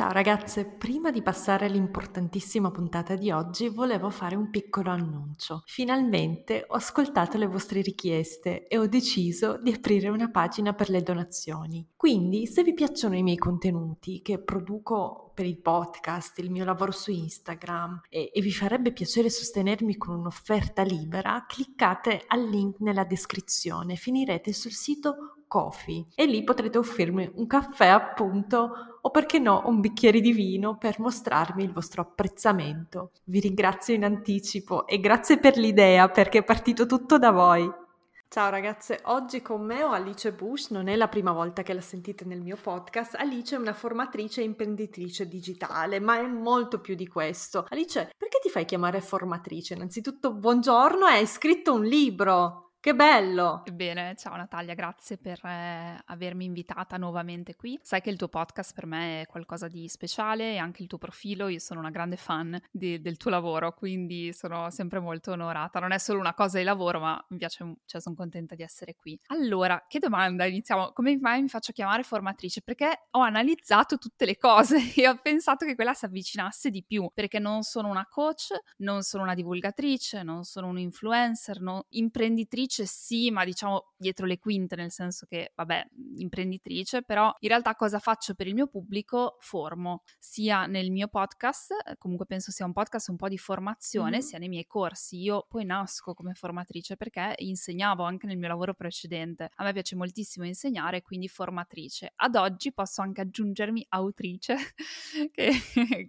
Ciao ragazze, prima di passare all'importantissima puntata di oggi volevo fare un piccolo annuncio. Finalmente ho ascoltato le vostre richieste e ho deciso di aprire una pagina per le donazioni. Quindi se vi piacciono i miei contenuti che produco per il podcast, il mio lavoro su Instagram e, e vi farebbe piacere sostenermi con un'offerta libera, cliccate al link nella descrizione, finirete sul sito Coffee e lì potrete offrirmi un caffè appunto o perché no un bicchiere di vino per mostrarmi il vostro apprezzamento. Vi ringrazio in anticipo e grazie per l'idea perché è partito tutto da voi. Ciao ragazze, oggi con me ho Alice Bush, non è la prima volta che la sentite nel mio podcast. Alice è una formatrice e imprenditrice digitale, ma è molto più di questo. Alice, perché ti fai chiamare formatrice? Innanzitutto, buongiorno, hai scritto un libro. Che bello! Bene, ciao Natalia, grazie per eh, avermi invitata nuovamente qui. Sai che il tuo podcast per me è qualcosa di speciale e anche il tuo profilo, io sono una grande fan di, del tuo lavoro, quindi sono sempre molto onorata. Non è solo una cosa di lavoro, ma mi piace, cioè sono contenta di essere qui. Allora, che domanda? Iniziamo. Come mai mi faccio chiamare formatrice? Perché ho analizzato tutte le cose e ho pensato che quella si avvicinasse di più, perché non sono una coach, non sono una divulgatrice, non sono un influencer, no, imprenditrice imprenditrice sì, ma diciamo dietro le quinte, nel senso che, vabbè, imprenditrice, però in realtà cosa faccio per il mio pubblico? Formo, sia nel mio podcast, eh, comunque penso sia un podcast un po' di formazione, mm-hmm. sia nei miei corsi. Io poi nasco come formatrice perché insegnavo anche nel mio lavoro precedente. A me piace moltissimo insegnare, quindi formatrice. Ad oggi posso anche aggiungermi autrice, che,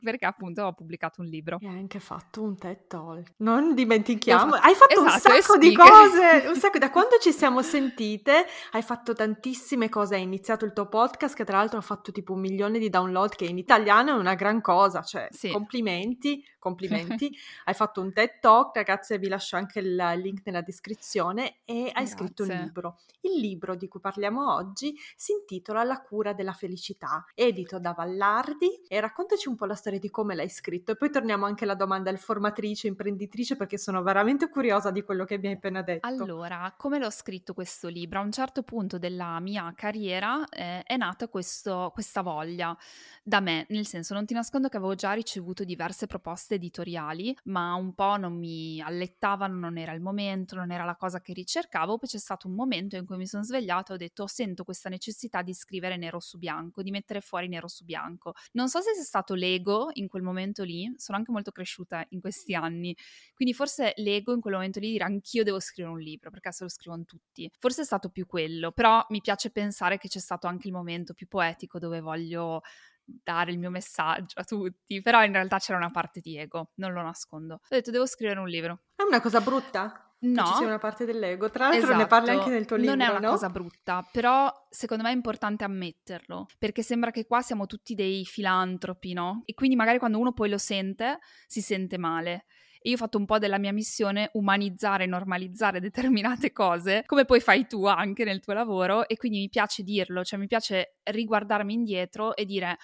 perché appunto ho pubblicato un libro. E hai anche fatto un TED Talk. Non dimentichiamo, fatto, hai fatto esatto, un sacco di cose, un sacco, da quando ci siamo sentite hai fatto tantissime cose, hai iniziato il tuo podcast che tra l'altro ha fatto tipo un milione di download che in italiano è una gran cosa, cioè sì. complimenti, complimenti. hai fatto un TED Talk, ragazze vi lascio anche il link nella descrizione e hai Grazie. scritto un libro. Il libro di cui parliamo oggi si intitola La cura della felicità, edito da Vallardi e raccontaci un po' la storia di come l'hai scritto e poi torniamo anche alla domanda del formatrice, imprenditrice perché sono veramente curiosa di quello che mi hai appena detto. Allora, allora, come l'ho scritto questo libro? A un certo punto della mia carriera eh, è nata questo, questa voglia da me, nel senso non ti nascondo che avevo già ricevuto diverse proposte editoriali, ma un po' non mi allettavano, non era il momento, non era la cosa che ricercavo, poi c'è stato un momento in cui mi sono svegliata e ho detto sento questa necessità di scrivere nero su bianco, di mettere fuori nero su bianco. Non so se sia stato l'ego in quel momento lì, sono anche molto cresciuta in questi anni, quindi forse l'ego in quel momento lì dire anch'io devo scrivere un libro perché se lo scrivono tutti. Forse è stato più quello, però mi piace pensare che c'è stato anche il momento più poetico dove voglio dare il mio messaggio a tutti, però in realtà c'era una parte di ego, non lo nascondo. Ho detto devo scrivere un libro. È una cosa brutta? No. Ci sia una parte dell'ego. Tra l'altro esatto. ne parli anche nel tuo libro, Non è una no? cosa brutta, però secondo me è importante ammetterlo, perché sembra che qua siamo tutti dei filantropi, no? E quindi magari quando uno poi lo sente, si sente male. E io ho fatto un po' della mia missione umanizzare, normalizzare determinate cose, come poi fai tu anche nel tuo lavoro, e quindi mi piace dirlo, cioè mi piace riguardarmi indietro e dire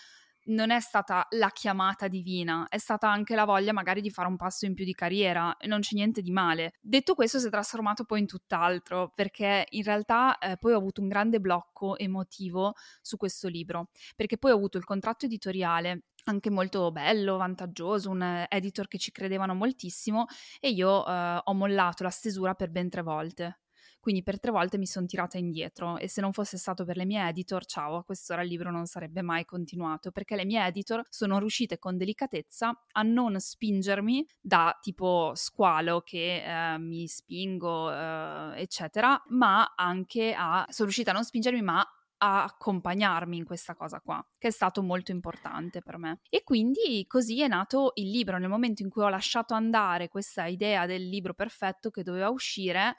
non è stata la chiamata divina, è stata anche la voglia magari di fare un passo in più di carriera non c'è niente di male. Detto questo si è trasformato poi in tutt'altro perché in realtà eh, poi ho avuto un grande blocco emotivo su questo libro perché poi ho avuto il contratto editoriale anche molto bello, vantaggioso, un editor che ci credevano moltissimo e io eh, ho mollato la stesura per ben tre volte. Quindi per tre volte mi sono tirata indietro e se non fosse stato per le mie editor, ciao, a quest'ora il libro non sarebbe mai continuato perché le mie editor sono riuscite con delicatezza a non spingermi da tipo squalo che eh, mi spingo, eh, eccetera, ma anche a... sono riuscita a non spingermi ma a accompagnarmi in questa cosa qua, che è stato molto importante per me. E quindi così è nato il libro. Nel momento in cui ho lasciato andare questa idea del libro perfetto che doveva uscire,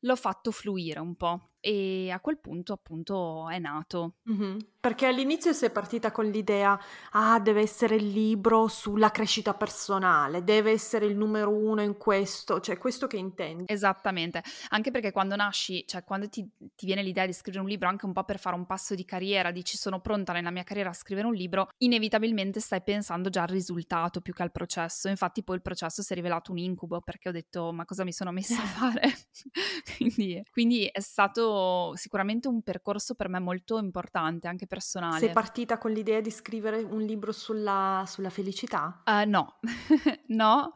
l'ho fatto fluire un po'. e a quel punto appunto è nato. Mm-hmm. Perché all'inizio sei partita con l'idea, ah, deve essere il libro sulla crescita personale, deve essere il numero uno in questo, cioè questo che intendi. Esattamente, anche perché quando nasci, cioè quando ti, ti, viene l'idea di scrivere un libro, anche un po' per fare un passo di carriera, dici sono pronta nella mia carriera a scrivere un libro, inevitabilmente stai pensando già al risultato più che al processo. Infatti poi il processo si è rivelato un incubo perché ho detto ma cosa mi sono messa a fare? quindi, quindi è stato sicuramente un percorso per me molto importante, anche personale. Sei partita con l'idea di scrivere un libro sulla, sulla felicità? Uh, no, no,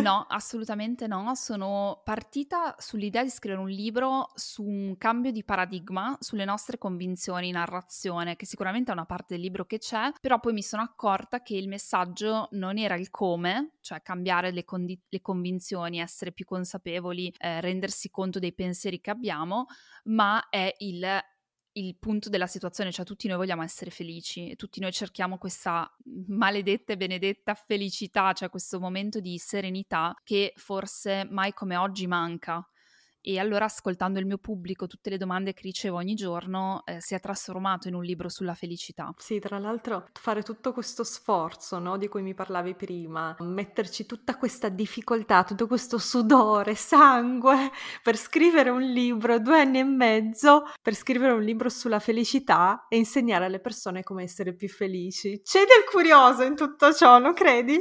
no, assolutamente no. Sono partita sull'idea di scrivere un libro su un cambio di paradigma, sulle nostre convinzioni, narrazione, che sicuramente è una parte del libro che c'è, però poi mi sono accorta che il messaggio non era il come, cioè cambiare le, condi- le convinzioni, essere più consapevoli, eh, rendersi conto dei pensieri che abbiamo, ma è il il punto della situazione, cioè tutti noi vogliamo essere felici tutti noi cerchiamo questa maledetta e benedetta felicità, cioè questo momento di serenità che forse mai come oggi manca e allora ascoltando il mio pubblico, tutte le domande che ricevo ogni giorno, eh, si è trasformato in un libro sulla felicità. Sì, tra l'altro fare tutto questo sforzo no, di cui mi parlavi prima, metterci tutta questa difficoltà, tutto questo sudore, sangue per scrivere un libro, due anni e mezzo per scrivere un libro sulla felicità e insegnare alle persone come essere più felici. C'è del curioso in tutto ciò, non credi?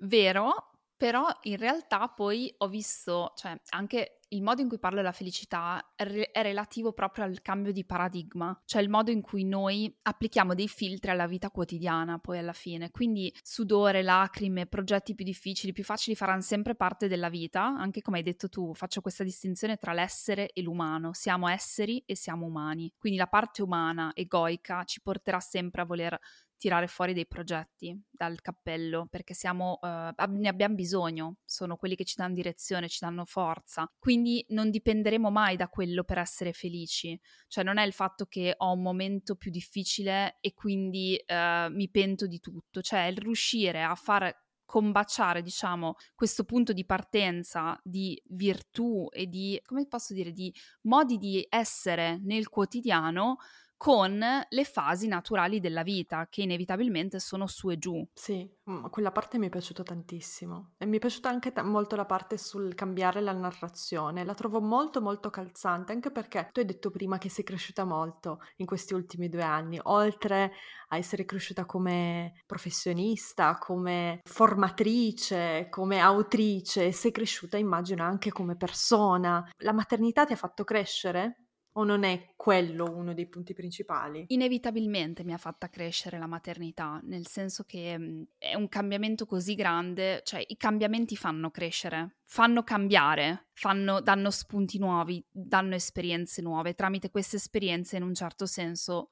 Vero, però in realtà poi ho visto, cioè anche il modo in cui parlo della felicità è, re- è, relativo proprio al cambio di paradigma, cioè il modo in cui noi applichiamo dei filtri alla vita quotidiana poi alla fine. Quindi sudore, lacrime, progetti più difficili, più facili faranno sempre parte della vita, anche come hai detto tu, faccio questa distinzione tra l'essere e l'umano. Siamo esseri e siamo umani. Quindi la parte umana, egoica, ci porterà sempre a voler tirare fuori dei progetti dal cappello perché siamo, uh, ne abbiamo bisogno, sono quelli che ci danno direzione, ci danno forza. Quindi non dipenderemo mai da quello per essere felici. Cioè non è il fatto che ho un momento più difficile e quindi uh, mi pento di tutto, cioè il riuscire a far combaciare, diciamo, questo punto di partenza di virtù e di, come posso dire, di modi di essere nel quotidiano con le fasi naturali della vita che inevitabilmente sono su e giù. Sì, mm, quella parte mi è piaciuta tantissimo e mi è piaciuta anche t- molto la parte sul cambiare la narrazione, la trovo molto molto calzante anche perché tu hai detto prima che sei cresciuta molto in questi ultimi due anni, oltre a essere cresciuta come professionista, come formatrice, come autrice, sei cresciuta immagino anche come persona. La maternità ti ha fatto crescere? O non è quello uno dei punti principali? Inevitabilmente mi ha fatta crescere la maternità, nel senso che mhmm, è un cambiamento così grande, cioè i cambiamenti fanno crescere, fanno cambiare, fanno, danno spunti nuovi, danno esperienze nuove. Tramite queste esperienze, in un certo senso,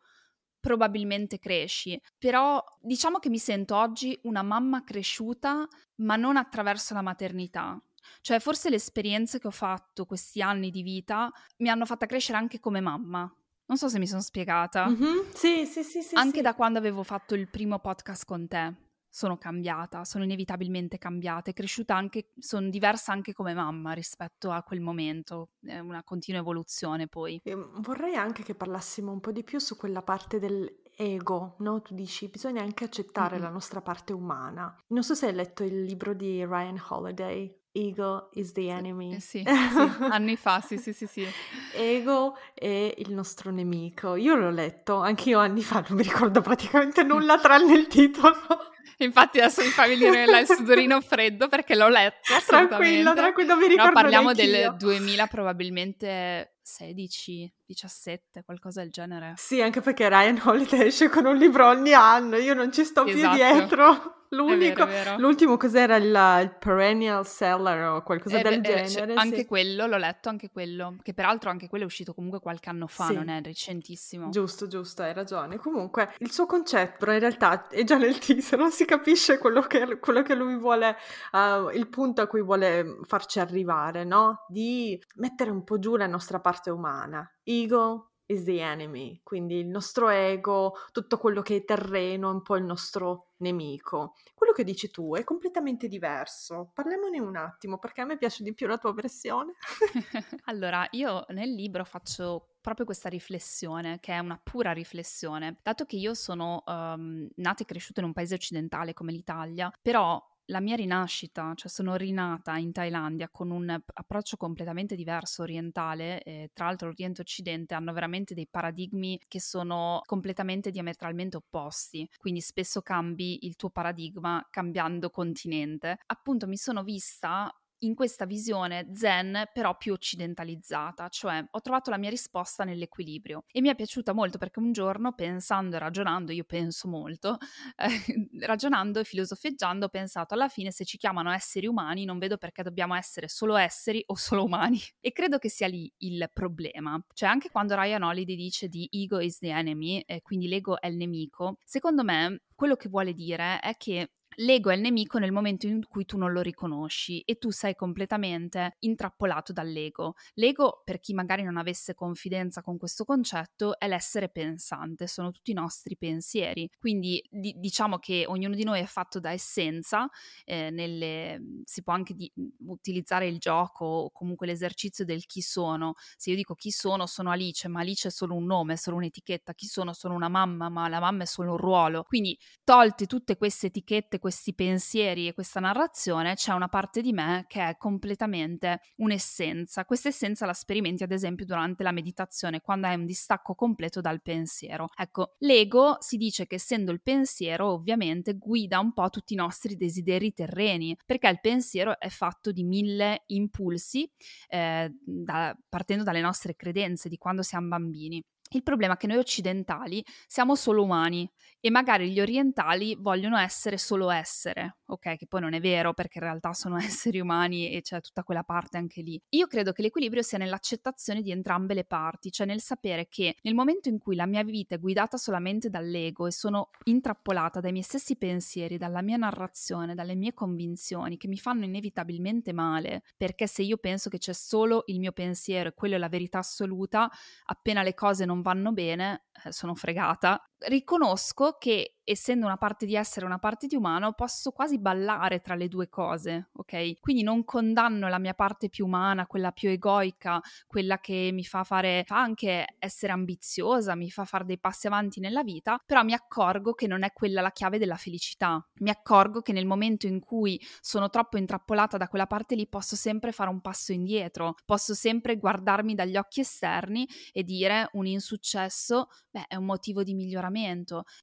probabilmente cresci. Però diciamo che mi sento oggi una mamma cresciuta, ma non attraverso la maternità, cioè, forse le esperienze che ho fatto questi anni di vita mi hanno fatta crescere anche come mamma. Non so se mi sono spiegata. Mm-hmm. Sì, sì, sì, sì. Anche sì. da quando avevo fatto il primo podcast con te sono cambiata, sono inevitabilmente cambiata, è cresciuta anche, sono diversa anche come mamma rispetto a quel momento, è una continua evoluzione poi. E vorrei anche che parlassimo un po' di più su quella parte dell'ego, no? Tu dici bisogna anche accettare mm-hmm. la nostra parte umana. Non so se hai letto il libro di Ryan Holiday, Ego is the enemy. Eh, sì, sì, anni fa, sì, sì, sì, sì. Ego è il nostro nemico. Io l'ho letto, anche io anni fa, non mi ricordo praticamente nulla tranne il titolo. Infatti adesso mi fa venire il sudorino freddo perché l'ho letto. Tranquillo, tranquillo, mi ricordo No, parliamo del 2000 probabilmente 16, 17, qualcosa del genere. Sì, anche perché Ryan Holiday esce con un libro ogni anno, io non ci sto esatto. più dietro. L'unico, è vero, è vero. l'ultimo cos'era il, il, perennial seller o qualcosa eh, del beh, genere? Anche sì. quello, l'ho letto, anche quello, che peraltro anche quello è uscito comunque qualche anno fa, sì. non è recentissimo. Giusto, giusto, hai ragione. Comunque, il suo concetto in realtà è già nel teaser, non si capisce quello che, quello che lui vuole, uh, il punto a cui vuole farci arrivare, no? Di mettere un po' giù la nostra parte umana. Ego, is the enemy, quindi il nostro ego, tutto quello che è terreno è un po' il nostro nemico. Quello che dici tu è completamente diverso. Parliamone un attimo perché a me piace di più la tua versione. allora, io nel libro faccio proprio questa riflessione, che è una pura riflessione. Dato che io sono um, nata e cresciuta in un paese occidentale come l'Italia, però la mia rinascita, cioè sono rinata in Thailandia con un approccio completamente diverso orientale, e tra l'altro Oriente e Occidente hanno veramente dei paradigmi che sono completamente diametralmente opposti, quindi spesso cambi il tuo paradigma cambiando continente. Appunto mi sono vista in questa visione zen però più occidentalizzata, cioè ho trovato la mia risposta nell'equilibrio. E mi è piaciuta molto perché un giorno pensando e ragionando, io penso molto, eh, ragionando e filosofeggiando ho pensato alla fine se ci chiamano esseri umani non vedo perché dobbiamo essere solo esseri o solo umani. E credo che sia lì il problema, cioè anche quando Ryan Holiday dice di ego is the enemy, eh, quindi l'ego è il nemico, secondo me quello che vuole dire è che L'ego è il nemico nel momento in cui tu non lo riconosci e tu sei completamente intrappolato dall'ego. L'ego, per chi magari non avesse confidenza con questo concetto, è l'essere pensante, sono tutti i nostri pensieri. Quindi di- diciamo che ognuno di noi è fatto da essenza, eh, nelle, si può anche di- utilizzare il gioco o comunque l'esercizio del chi sono. Se io dico chi sono, sono Alice, ma Alice è solo un nome, è solo un'etichetta, chi sono, sono una mamma, ma la mamma è solo un ruolo. Quindi tolte tutte queste etichette, questi pensieri e questa narrazione, c'è una parte di me che è completamente un'essenza. Questa essenza la sperimenti ad esempio durante la meditazione, quando hai un distacco completo dal pensiero. Ecco, l'ego si dice che essendo il pensiero ovviamente guida un po' tutti i nostri desideri terreni, perché il pensiero è fatto di mille impulsi, eh, da, partendo dalle nostre credenze di quando siamo bambini. Il problema è che noi occidentali siamo solo umani e magari gli orientali vogliono essere solo essere, ok? Che poi non è vero perché in realtà sono esseri umani e c'è tutta quella parte anche lì. Io credo che l'equilibrio sia nell'accettazione di entrambe le parti, cioè nel sapere che nel momento in cui la mia vita è guidata solamente dall'ego e sono intrappolata dai miei stessi pensieri, dalla mia narrazione, dalle mie convinzioni che mi fanno inevitabilmente male, perché se io penso che c'è solo il mio pensiero e quello è la verità assoluta, appena le cose non vanno bene, eh, sono fregata, riconosco che essendo una parte di essere una parte di umano, posso quasi ballare tra le due cose, ok? Quindi non condanno la mia parte più umana, quella più egoica, quella che mi fa fare, fa anche essere ambiziosa, mi fa fare dei passi avanti nella vita, però mi accorgo che non è quella la chiave della felicità. Mi accorgo che nel momento in cui sono troppo intrappolata da quella parte lì, posso sempre fare un passo indietro, posso sempre guardarmi dagli occhi esterni e dire un insuccesso, beh, è un motivo di miglioramento,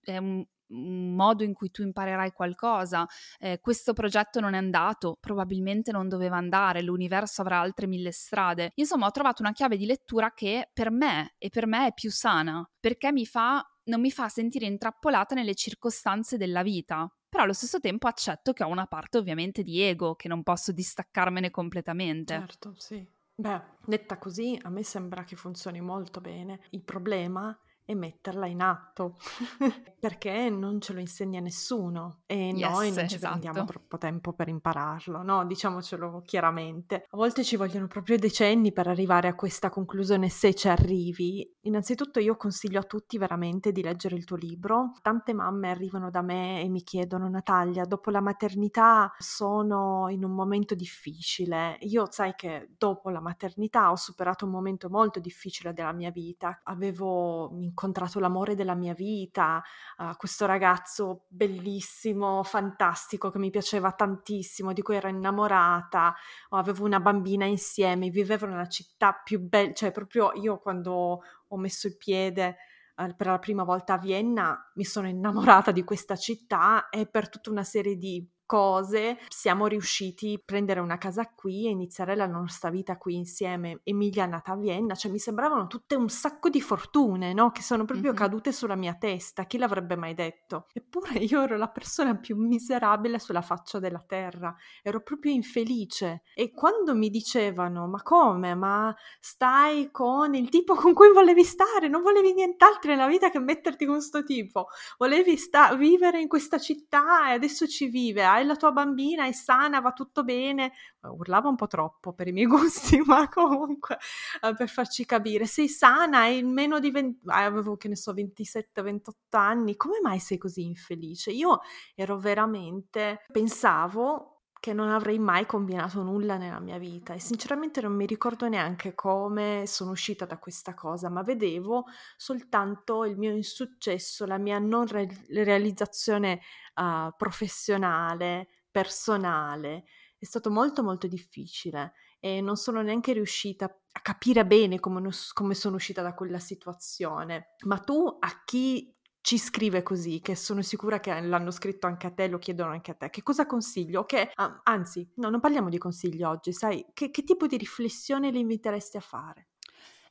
è un, modo in cui tu imparerai qualcosa. Eh, questo progetto non è andato, probabilmente non doveva andare, l'universo avrà altre mille strade. Insomma, ho trovato una chiave di lettura che per me e per me è più sana, perché mi fa, non mi fa sentire intrappolata nelle circostanze della vita. Però allo stesso tempo accetto che ho una parte ovviamente di ego, che non posso distaccarmene completamente. Certo, sì. Beh, detta così, a me sembra che funzioni molto bene. Il problema e metterla in atto, perché non ce lo insegna nessuno e yes, noi non ci esatto. prendiamo troppo tempo per impararlo, no? Diciamocelo chiaramente. A volte ci vogliono proprio decenni per arrivare a questa conclusione se ci arrivi. Innanzitutto io consiglio a tutti veramente di leggere il tuo libro. Tante mamme arrivano da me e mi chiedono Natalia, dopo la maternità sono in un momento difficile. Io sai che dopo la maternità ho superato un momento molto difficile della mia vita. Avevo incontrato l'amore della mia vita, uh, questo ragazzo bellissimo, fantastico, che mi piaceva tantissimo, di cui ero innamorata, avevo una bambina insieme, vivevo nella città più bella, cioè proprio io quando ho messo il piede uh, per la prima volta a Vienna mi sono innamorata di questa città e per tutta una serie di cose siamo riusciti a prendere una casa qui e iniziare la nostra vita qui insieme. Emilia è nata a Vienna, cioè mi sembravano tutte un sacco di fortune, no? Che sono proprio mm-hmm. cadute sulla mia testa, chi l'avrebbe mai detto? Eppure io ero la persona più miserabile sulla faccia della terra, ero proprio infelice. E quando mi dicevano, ma come? Ma stai con il tipo con cui volevi stare, non volevi nient'altro nella vita che metterti con questo tipo, volevi sta- vivere in questa città e adesso ci vive, hai la tua bambina, è sana, va tutto bene. Urlava un po' troppo per i miei gusti, ma comunque eh, per farci capire, sei sana, hai meno di 20, avevo che ne so 27-28 anni, come mai sei così infelice? Io ero veramente, pensavo che non avrei mai combinato nulla nella mia vita e sinceramente non mi ricordo neanche come sono uscita da questa cosa, ma vedevo soltanto il mio insuccesso, la mia non re- realizzazione uh, professionale, personale. È stato molto molto difficile e non sono neanche riuscita a capire bene come, come sono uscita da quella situazione. Ma tu a chi ci scrive così, che sono sicura che l'hanno scritto anche a te, lo chiedono anche a te. Che cosa consiglio? Che, ah, anzi, no, non parliamo di consigli oggi, sai, che, che tipo di riflessione li inviteresti a fare?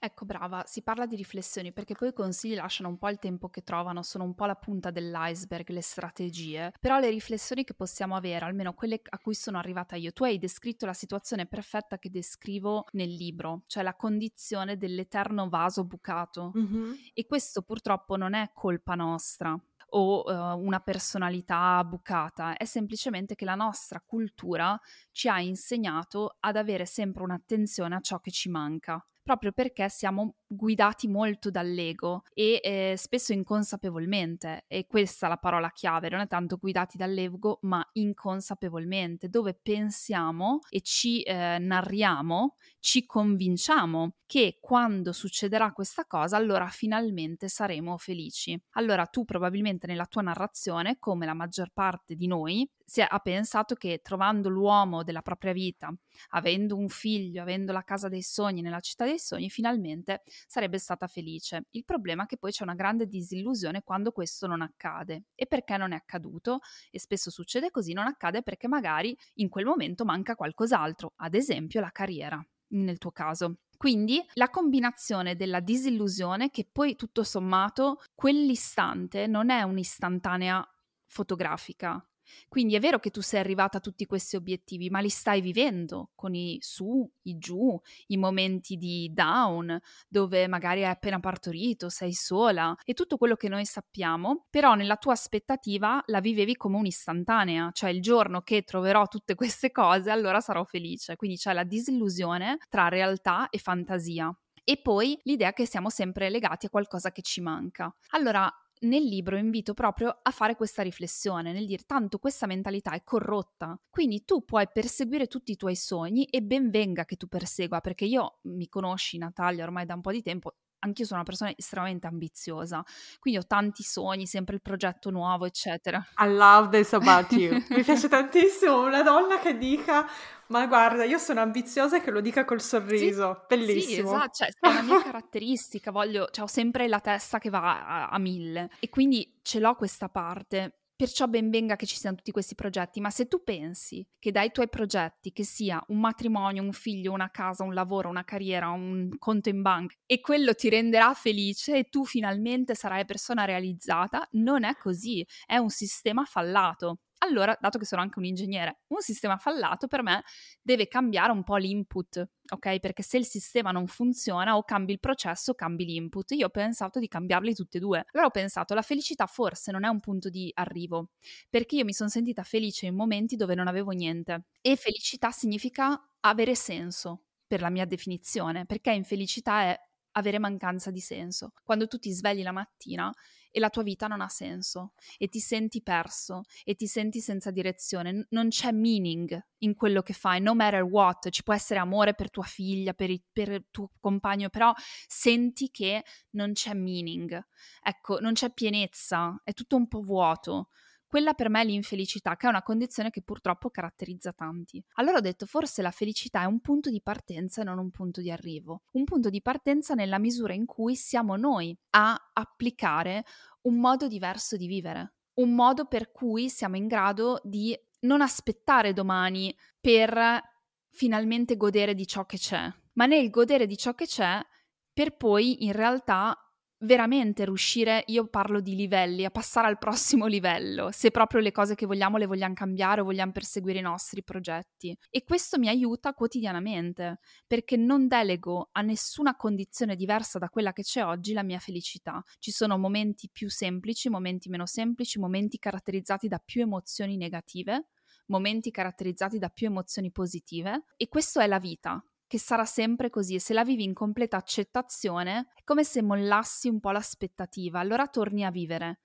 Ecco, brava, si parla di riflessioni perché poi i consigli lasciano un po' il tempo che trovano, sono un po' la punta dell'iceberg, le strategie, però le riflessioni che possiamo avere, almeno quelle a cui sono arrivata io, tu hai descritto la situazione perfetta che descrivo nel libro, cioè la condizione dell'eterno vaso bucato. Mm-hmm. e questo purtroppo non è colpa nostra o uh, una personalità bucata, è semplicemente che la nostra cultura ci ha insegnato ad avere sempre un'attenzione a ciò che ci manca proprio perché siamo guidati molto dall'ego e eh, spesso inconsapevolmente, e questa è la parola chiave, non è tanto guidati dall'ego, ma inconsapevolmente, dove pensiamo e ci eh, narriamo, ci convinciamo che quando succederà questa cosa, allora finalmente saremo felici. Allora tu probabilmente nella tua narrazione, come la maggior parte di noi, si è, ha pensato che trovando l'uomo della propria vita, avendo un figlio, avendo la casa dei sogni nella città dei sogni, finalmente sarebbe stata felice. Il problema è che poi c'è una grande disillusione quando questo non accade. E perché non è accaduto? E spesso succede così, non accade perché magari in quel momento manca qualcos'altro, ad esempio la carriera, nel tuo caso. Quindi la combinazione della disillusione che poi tutto sommato quell'istante non è un'istantanea fotografica, quindi è vero che tu sei arrivata a tutti questi obiettivi, ma li stai vivendo con i su, i giù, i momenti di down, dove magari hai appena partorito, sei sola e tutto quello che noi sappiamo, però nella tua aspettativa la vivevi come un'istantanea, cioè il giorno che troverò tutte queste cose, allora sarò felice. Quindi c'è la disillusione tra realtà e fantasia. E poi l'idea che siamo sempre legati a qualcosa che ci manca. Allora, nel libro invito proprio a fare questa riflessione, nel dire tanto questa mentalità è corrotta, quindi tu puoi perseguire tutti i tuoi sogni e ben venga che tu persegua, perché io mi conosci Natalia ormai da un po' di tempo, anch'io sono una persona estremamente ambiziosa, quindi ho tanti sogni, sempre il progetto nuovo, eccetera. I love this about you. Mi piace tantissimo una donna che dica ma guarda, io sono ambiziosa e che lo dica col sorriso, sì, bellissimo. Sì, esatto, cioè, è una mia caratteristica, voglio, cioè, ho sempre la testa che va a, a mille e quindi ce l'ho questa parte. Perciò ben venga che ci siano tutti questi progetti, ma se tu pensi che dai tuoi progetti, che sia un matrimonio, un figlio, una casa, un lavoro, una carriera, un conto in banca, e quello ti renderà felice e tu finalmente sarai persona realizzata, non è così, è un sistema fallato. Allora, dato che sono anche un ingegnere, un sistema fallato per me deve cambiare un po' l'input, ok? Perché se il sistema non funziona o cambi il processo, cambi l'input. Io ho pensato di cambiarli tutti e due. Allora ho pensato, la felicità forse non è un punto di arrivo, perché io mi sono sentita felice in momenti dove non avevo niente. E felicità significa avere senso, per la mia definizione, perché infelicità è avere mancanza di senso. Quando tu ti svegli la mattina e la tua vita non ha senso e ti senti perso e ti senti senza direzione, non c'è meaning in quello che fai, no matter what, ci può essere amore per tua figlia, per, il, per il tuo compagno, però senti che non c'è meaning, ecco, non c'è pienezza, è tutto un po' vuoto. Quella per me è l'infelicità, che è una condizione che purtroppo caratterizza tanti. Allora ho detto forse la felicità è un punto di partenza e non un punto di arrivo. Un punto di partenza nella misura in cui siamo noi a applicare un modo diverso di vivere, un modo per cui siamo in grado di non aspettare domani per finalmente godere di ciò che c'è, ma nel godere di ciò che c'è per poi in realtà veramente riuscire, io parlo di livelli, a passare al prossimo livello, se proprio le cose che vogliamo le vogliamo cambiare o vogliamo perseguire i nostri progetti. E questo mi aiuta quotidianamente, perché non delego a nessuna condizione diversa da quella che c'è oggi la mia felicità. Ci sono momenti più semplici, momenti meno semplici, momenti caratterizzati da più emozioni negative momenti caratterizzati da più emozioni positive e questo è la vita che sarà sempre così e se la vivi in completa accettazione è come se mollassi un po' l'aspettativa, allora torni a vivere.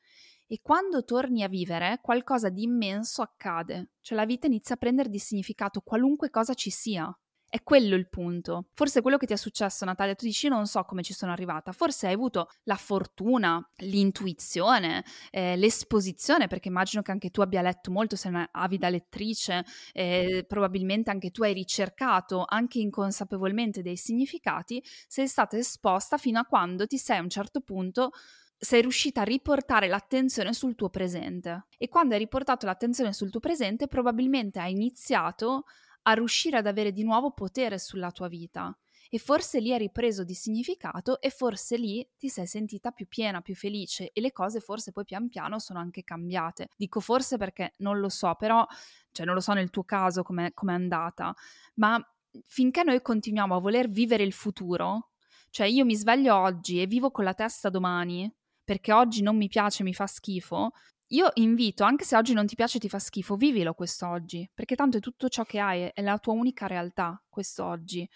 E quando torni a vivere, qualcosa di immenso accade, cioè la vita inizia a prendere di significato qualunque cosa ci sia. È quello il punto. Forse quello che ti è successo, Natalia, tu dici non so come ci sono arrivata, forse hai avuto la fortuna, l'intuizione, eh, l'esposizione, perché immagino che anche tu abbia letto molto, sei un'avida lettrice, eh, probabilmente anche tu hai ricercato anche inconsapevolmente dei significati, sei stata esposta fino a quando ti sei a un certo punto sei riuscita a riportare l'attenzione sul tuo presente. E quando hai riportato l'attenzione sul tuo presente, probabilmente hai iniziato a riuscire ad avere di nuovo potere sulla tua vita. E forse lì hai ripreso di significato e forse lì ti sei sentita più piena, più felice e le cose forse poi pian piano sono anche cambiate. Dico forse perché non lo so, però, cioè non lo so nel tuo caso come è andata, ma finché noi continuiamo a voler vivere il futuro, cioè io mi sveglio oggi e vivo con la testa domani, perché oggi non mi piace, mi fa schifo, io invito, anche se oggi non ti piace e ti fa schifo, vivilo quest'oggi, perché tanto è tutto ciò che hai, è la tua unica realtà quest'oggi.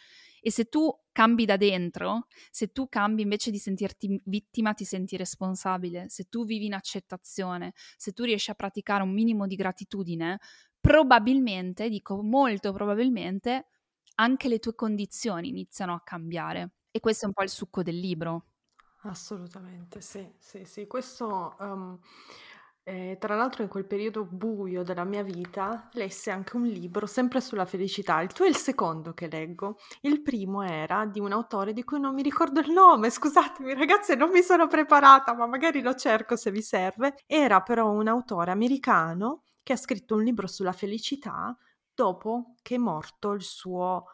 E se tu cambi da dentro, se tu cambi invece di sentirti vittima, ti senti responsabile, se tu vivi in accettazione, se tu riesci a praticare un minimo di gratitudine, probabilmente, dico molto probabilmente, anche le tue condizioni iniziano a cambiare. E questo è un po' il succo del libro. Assolutamente, sì, sì, sì. Questo um, eh, tra l'altro in quel periodo buio della mia vita lessi anche un libro sempre sulla felicità. Il tuo è il secondo che leggo. Il primo era di un autore di cui non mi ricordo il nome, scusatemi ragazze, non mi sono preparata, ma magari lo cerco se vi serve. Era però un autore americano che ha scritto un libro sulla felicità dopo che è morto il suo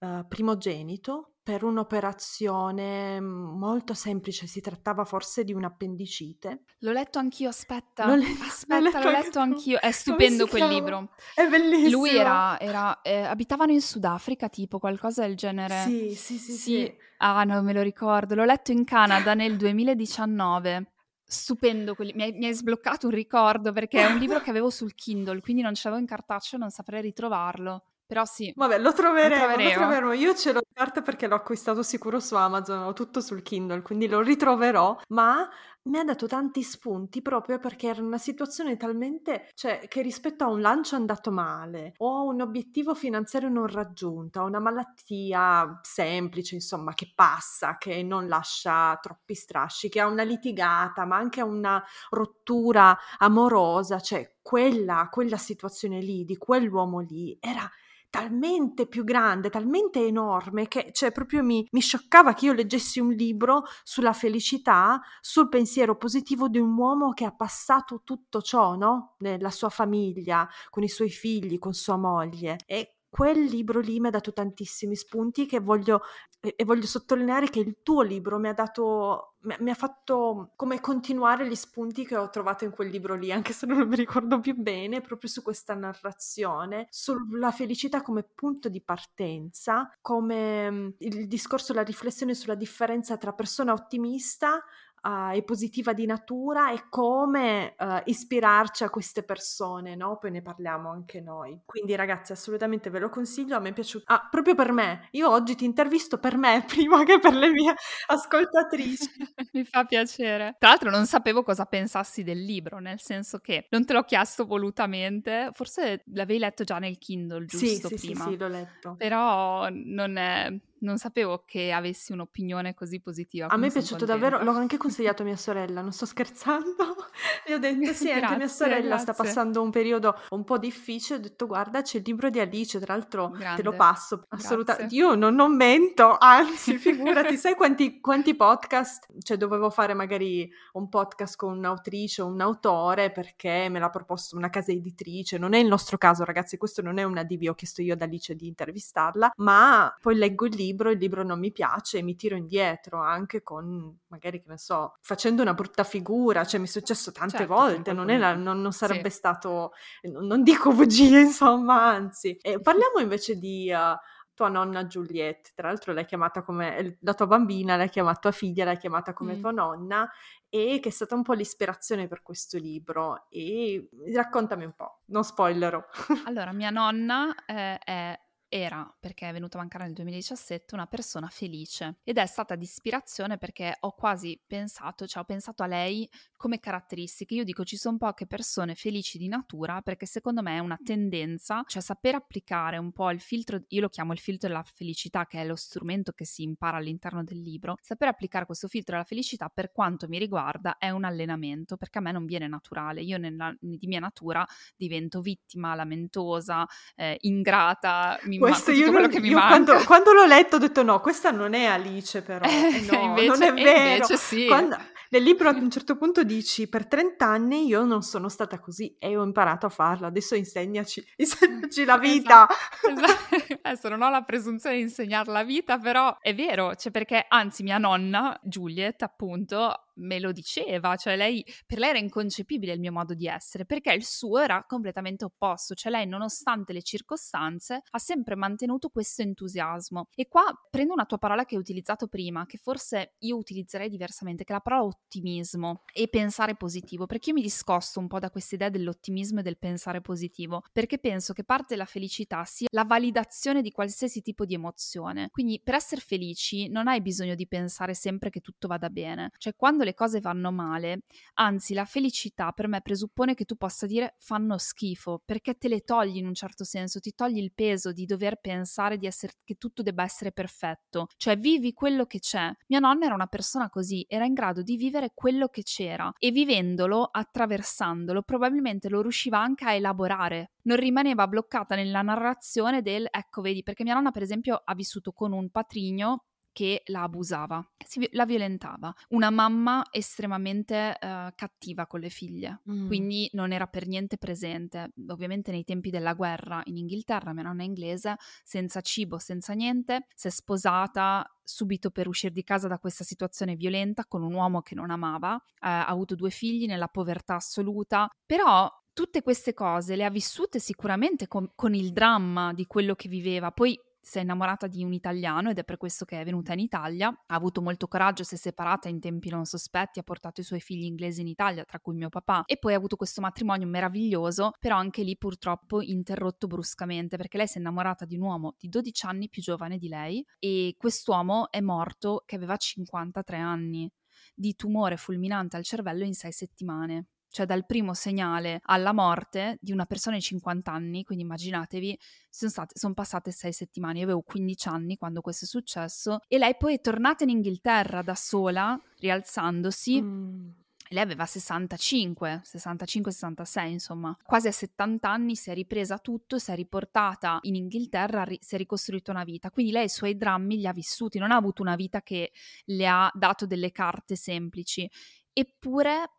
uh, primogenito per un'operazione molto semplice, si trattava forse di un'appendicite. L'ho letto anch'io, aspetta, l'ho le- aspetta, l'ho letto, l'ho letto anch'io, è stupendo quel chiama? libro. È bellissimo. Lui era, era eh, abitavano in Sudafrica, tipo qualcosa del genere. Sì, sì, sì, sì, sì. Ah, non me lo ricordo, l'ho letto in Canada nel 2019 stupendo, quelli, mi, hai, mi, hai, sbloccato un ricordo perché è un libro che avevo sul Kindle, quindi non ce l'avevo in cartaceo, non saprei ritrovarlo. Però sì. Vabbè, lo troveremo, lo troveremo. Lo troveremo. Io ce l'ho in carta perché l'ho acquistato sicuro su Amazon, ho tutto sul Kindle, quindi lo ritroverò, ma mi ha dato tanti spunti proprio perché era una situazione talmente, cioè, che rispetto a un lancio andato male o a un obiettivo finanziario non raggiunto, a una malattia semplice, insomma, che passa, che non lascia troppi strasci, che ha una litigata, ma anche a una rottura amorosa, cioè quella, quella situazione lì, di quell'uomo lì, era talmente più grande, talmente enorme che cioè, proprio mi, mi scioccava che io leggessi un libro sulla felicità, sul pensiero positivo di un uomo che ha passato tutto ciò, no? Nella sua famiglia, con i suoi figli, con sua moglie. E quel libro lì mi ha dato tantissimi spunti che voglio, e, voglio sottolineare che il tuo libro mi ha dato, mi, mi, ha fatto come continuare gli spunti che ho trovato in quel libro lì, anche se non mi ricordo più bene, proprio su questa narrazione, sulla felicità come punto di partenza, come mm, il discorso, la riflessione sulla differenza tra persona ottimista uh, e positiva di natura e come uh, ispirarci a queste persone, no? Poi ne parliamo anche noi. Quindi ragazzi, assolutamente ve lo consiglio, a me è piaciuto. Ah, proprio per me. Io oggi ti intervisto per me prima che per le mie ascoltatrici. Mi fa piacere. Tra l'altro non sapevo cosa pensassi del libro, nel senso che non te l'ho chiesto volutamente, forse l'avevi letto già nel Kindle, giusto? Sì, sì, prima. sì, sì, l'ho letto. Però non è non sapevo che avessi un'opinione così positiva. A me è piaciuto davvero, l'ho anche consigliato a mia sorella, non sto scherzando. E ho detto sì, anche mia sorella grazie. sta passando un periodo un po' difficile, ho detto guarda c'è il libro di Alice, tra l'altro Grande. te lo passo, assolutamente. Io non, non, mento, anzi figurati, sai quanti, quanti, podcast, cioè dovevo fare magari un podcast con un'autrice o un autore perché me l'ha proposto una casa editrice, non è il nostro caso ragazzi, questo non è una DV, ho chiesto io ad Alice di intervistarla, ma poi leggo il libro libro, il libro non mi piace e mi tiro indietro anche con magari che ne so, facendo una brutta figura, cioè mi è successo tante certo, volte, non, la, non, non, sarebbe sì. stato, non dico bugie insomma, anzi. E parliamo invece di... Uh, tua nonna Juliette, tra l'altro l'hai chiamata come la tua bambina, l'hai chiamata tua figlia, l'hai chiamata come mm. tua nonna e che è stata un po' l'ispirazione per questo libro e raccontami un po', non spoilerò. allora, mia nonna eh, è era, perché è venuta a mancare nel 2017, una persona felice. Ed è stata di ispirazione perché ho quasi pensato, cioè ho pensato a lei come caratteristiche. Io dico ci sono poche persone felici di natura perché secondo me è una tendenza, cioè saper applicare un po' il filtro, io lo chiamo il filtro della felicità che è lo strumento che si impara all'interno del libro, saper applicare questo filtro della felicità per quanto mi riguarda è un allenamento perché a me non viene naturale, io nella, di mia natura divento vittima, lamentosa, eh, ingrata, mi questo io, non, io quando, quando, l'ho letto ho detto no, questa non è Alice però, eh, no, invece, non è vero. Invece sì. Quando, nel libro a un certo punto dici per 30 anni io non sono stata così e ho imparato a farlo, adesso insegnaci, insegnaci la vita. Esatto, esatto. Adesso non ho la presunzione di insegnare la vita, però è vero, cioè perché anzi mia nonna, Juliet appunto, me lo diceva, cioè lei, per lei era inconcepibile il mio modo di essere, perché il suo era completamente opposto, cioè lei nonostante le circostanze ha sempre mantenuto questo entusiasmo. E qua prendo una tua parola che hai utilizzato prima, che forse io utilizzerei diversamente, che è la parola ottimismo e pensare positivo, perché io mi discosto un po' da questa idea dell'ottimismo e del pensare positivo, perché penso che parte della felicità sia la validazione di qualsiasi tipo di emozione. Quindi per essere felici non hai bisogno di pensare sempre che tutto vada bene, cioè quando le le cose vanno male, anzi la felicità per me presuppone che tu possa dire fanno schifo, perché te le togli in un certo senso, ti togli il peso di dover pensare di essere, che tutto debba essere perfetto, cioè vivi quello che c'è. Mia nonna era una persona così, era in grado di vivere quello che c'era e vivendolo, attraversandolo, probabilmente lo riusciva anche a elaborare, non rimaneva bloccata nella narrazione del ecco vedi perché mia nonna per esempio ha vissuto con un patrigno che la abusava, la violentava. Una mamma estremamente uh, cattiva con le figlie, mm. quindi non era per niente presente. Ovviamente nei tempi della guerra in Inghilterra, mia nonna è inglese, senza cibo, senza niente, si è sposata subito per uscire di casa da questa situazione violenta con un uomo che non amava, eh, ha avuto due figli nella povertà assoluta, però tutte queste cose le ha vissute sicuramente con, con il dramma di quello che viveva. Poi si è innamorata di un italiano ed è per questo che è venuta in Italia. Ha avuto molto coraggio, si è separata in tempi non sospetti, ha portato i suoi figli inglesi in Italia, tra cui mio papà, e poi ha avuto questo matrimonio meraviglioso, però anche lì purtroppo interrotto bruscamente perché lei si è innamorata di un uomo di 12 anni più giovane di lei e quest'uomo è morto che aveva 53 anni di tumore fulminante al cervello in 6 settimane cioè dal primo segnale alla morte di una persona di 50 anni, quindi immaginatevi, sono, state, sono passate 6 settimane, io avevo 15 anni quando questo è successo e lei poi è tornata in Inghilterra da sola, rialzandosi. Mm. Lei aveva 65, 65-66, insomma, quasi a 70 anni si è ripresa tutto, si è riportata in Inghilterra, ri- si è ricostruita una vita. Quindi lei i suoi drammi li ha vissuti, non ha avuto una vita che le ha dato delle carte semplici. Eppure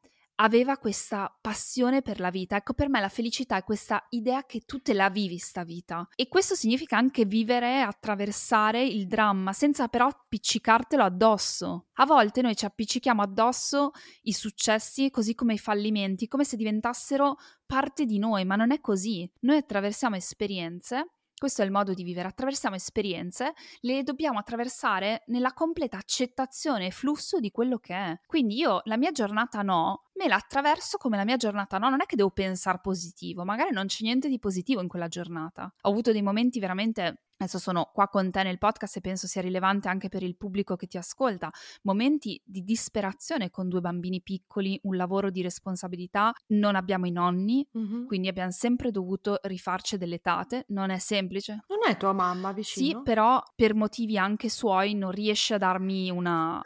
aveva questa passione per la vita. Ecco, per me la felicità è questa idea che tu te la vivi sta vita. E questo significa anche vivere, attraversare il dramma, senza però appiccicartelo addosso. A volte noi ci appiccichiamo addosso i successi, così come i fallimenti, come se diventassero parte di noi, ma non è così. Noi attraversiamo esperienze questo è il modo di vivere, attraversiamo esperienze, le dobbiamo attraversare nella completa accettazione e flusso di quello che è. Quindi io la mia giornata no, me la attraverso come la mia giornata no, non è che devo pensare positivo, magari non c'è niente di positivo in quella giornata. Ho avuto dei momenti veramente adesso sono qua con te nel podcast e penso sia rilevante anche per il pubblico che ti ascolta, momenti di disperazione con due bambini piccoli, un lavoro di responsabilità, non abbiamo i nonni, mm-hmm. quindi abbiamo sempre dovuto rifarci delle tate, non è semplice. Non è tua mamma vicino? Sì, però per motivi anche suoi non riesce a darmi una,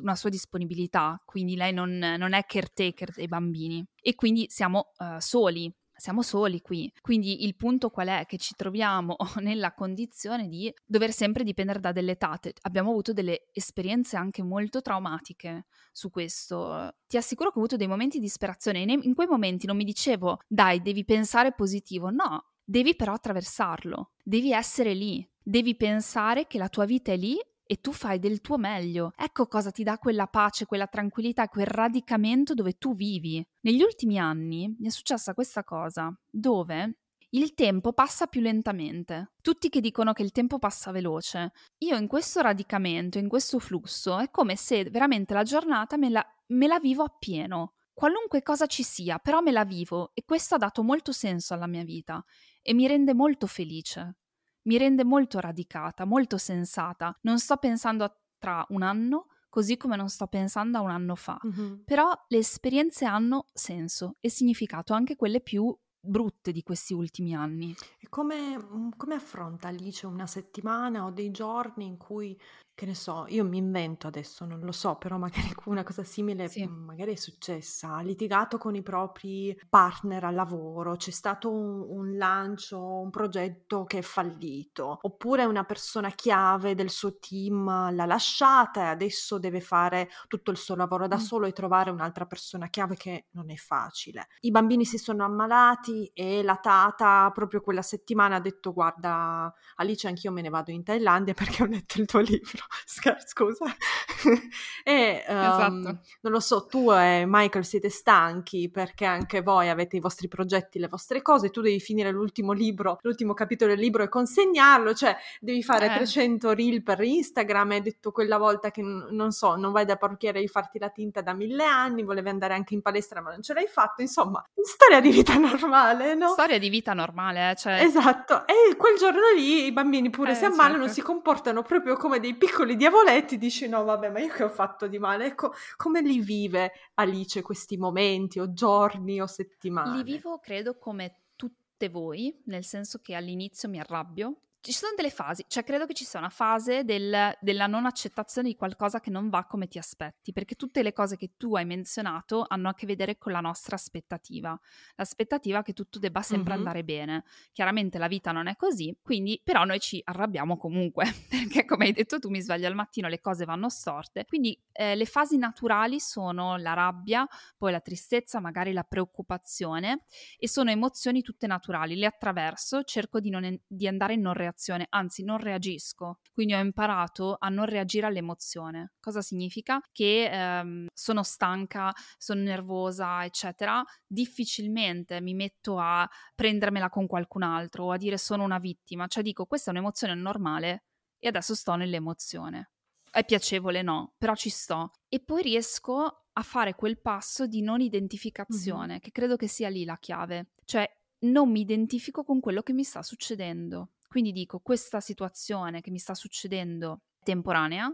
una sua disponibilità, quindi lei non, non è caretaker dei bambini e quindi siamo uh, soli siamo soli qui. Quindi il punto qual è? Che ci troviamo nella condizione di dover sempre dipendere da delle tate. Abbiamo avuto delle esperienze anche molto traumatiche su questo. Ti assicuro che ho avuto dei momenti di disperazione. In quei momenti non mi dicevo, dai, devi pensare positivo. No, devi però attraversarlo. Devi essere lì. Devi pensare che la tua vita è lì e tu fai del tuo meglio. Ecco cosa ti dà quella pace, quella tranquillità, quel radicamento dove tu vivi. Negli ultimi anni mi è successa questa cosa, dove il tempo passa più lentamente. Tutti che dicono che il tempo passa veloce. Io in questo radicamento, in questo flusso, è come se veramente la giornata me la, me la vivo appieno. Qualunque cosa ci sia, però me la vivo e questo ha dato molto senso alla mia vita e mi rende molto felice mi rende molto radicata, molto sensata. Non sto pensando a tra un anno, così come non sto pensando a un anno fa. Mm-hmm. Però le esperienze hanno senso e significato, anche quelle più brutte di questi ultimi anni. E come, mm, come affronta Alice una settimana o dei giorni in cui che ne so, io mi invento adesso, non lo so, però magari una cosa simile sì. Mm, magari è successa, ha litigato con i propri partner al lavoro, c'è stato un, un, lancio, un progetto che è fallito, oppure una persona chiave del suo team l'ha lasciata e adesso deve fare tutto il suo lavoro da mm. solo e trovare un'altra persona chiave che non è facile. I bambini si sono ammalati e la tata proprio quella settimana ha detto guarda Alice anch'io me ne vado in Thailandia perché ho letto il tuo libro scusa. e um, esatto. non lo so, tu e Michael siete stanchi perché anche voi avete i vostri progetti, le vostre cose, tu devi finire l'ultimo libro, l'ultimo capitolo del libro e consegnarlo, cioè devi fare eh. 300 reel per Instagram, hai detto quella volta che non so, non vai da parrucchiere di farti la tinta da mille anni, volevi andare anche in palestra ma non ce l'hai fatto, insomma, storia di vita normale, no? Storia di vita normale, eh, cioè... Esatto, e quel giorno lì i bambini pure eh, si ammalano, certo. si comportano proprio come dei piccoli piccoli diavoletti dici no vabbè ma io che ho fatto di male? Ecco come li vive Alice questi momenti o giorni o settimane? Li vivo credo come tutte voi nel senso che all'inizio mi arrabbio ci sono delle fasi, cioè credo che ci sia una fase del, della non accettazione di qualcosa che non va come ti aspetti, perché tutte le cose che tu hai menzionato hanno a che vedere con la nostra aspettativa, l'aspettativa che tutto debba sempre mm-hmm. andare bene. Chiaramente la vita non è così, quindi però noi ci arrabbiamo comunque, perché come hai detto tu mi sveglio al mattino, le cose vanno storte, quindi eh, le fasi naturali sono la rabbia, poi la tristezza, magari la preoccupazione e sono emozioni tutte naturali, le attraverso, cerco di, non, di andare in non reazione reazione, anzi non reagisco. Quindi ho imparato a non reagire all'emozione. Cosa significa? Che ehm, sono stanca, sono nervosa, eccetera, difficilmente mi metto a prendermela con qualcun altro o a dire sono una vittima, cioè dico questa è un'emozione normale e adesso sto nell'emozione. È piacevole, no, però ci sto. E poi riesco a fare quel passo di non identificazione, mm-hmm. che credo che sia lì la chiave. Cioè, non mi identifico con quello che mi sta succedendo. Quindi dico, questa situazione che mi sta succedendo è temporanea,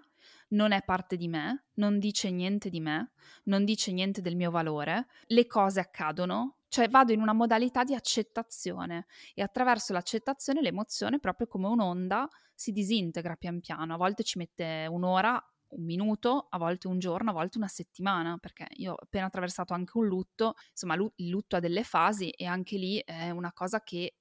non è parte di me, non dice niente di me, non dice niente del mio valore, le cose accadono, cioè vado in una modalità di accettazione e attraverso l'accettazione l'emozione, proprio come un'onda, si disintegra pian piano. A volte ci mette un'ora, un minuto, a volte un giorno, a volte una settimana, perché io ho appena attraversato anche un lutto, insomma il lutto ha delle fasi e anche lì è una cosa che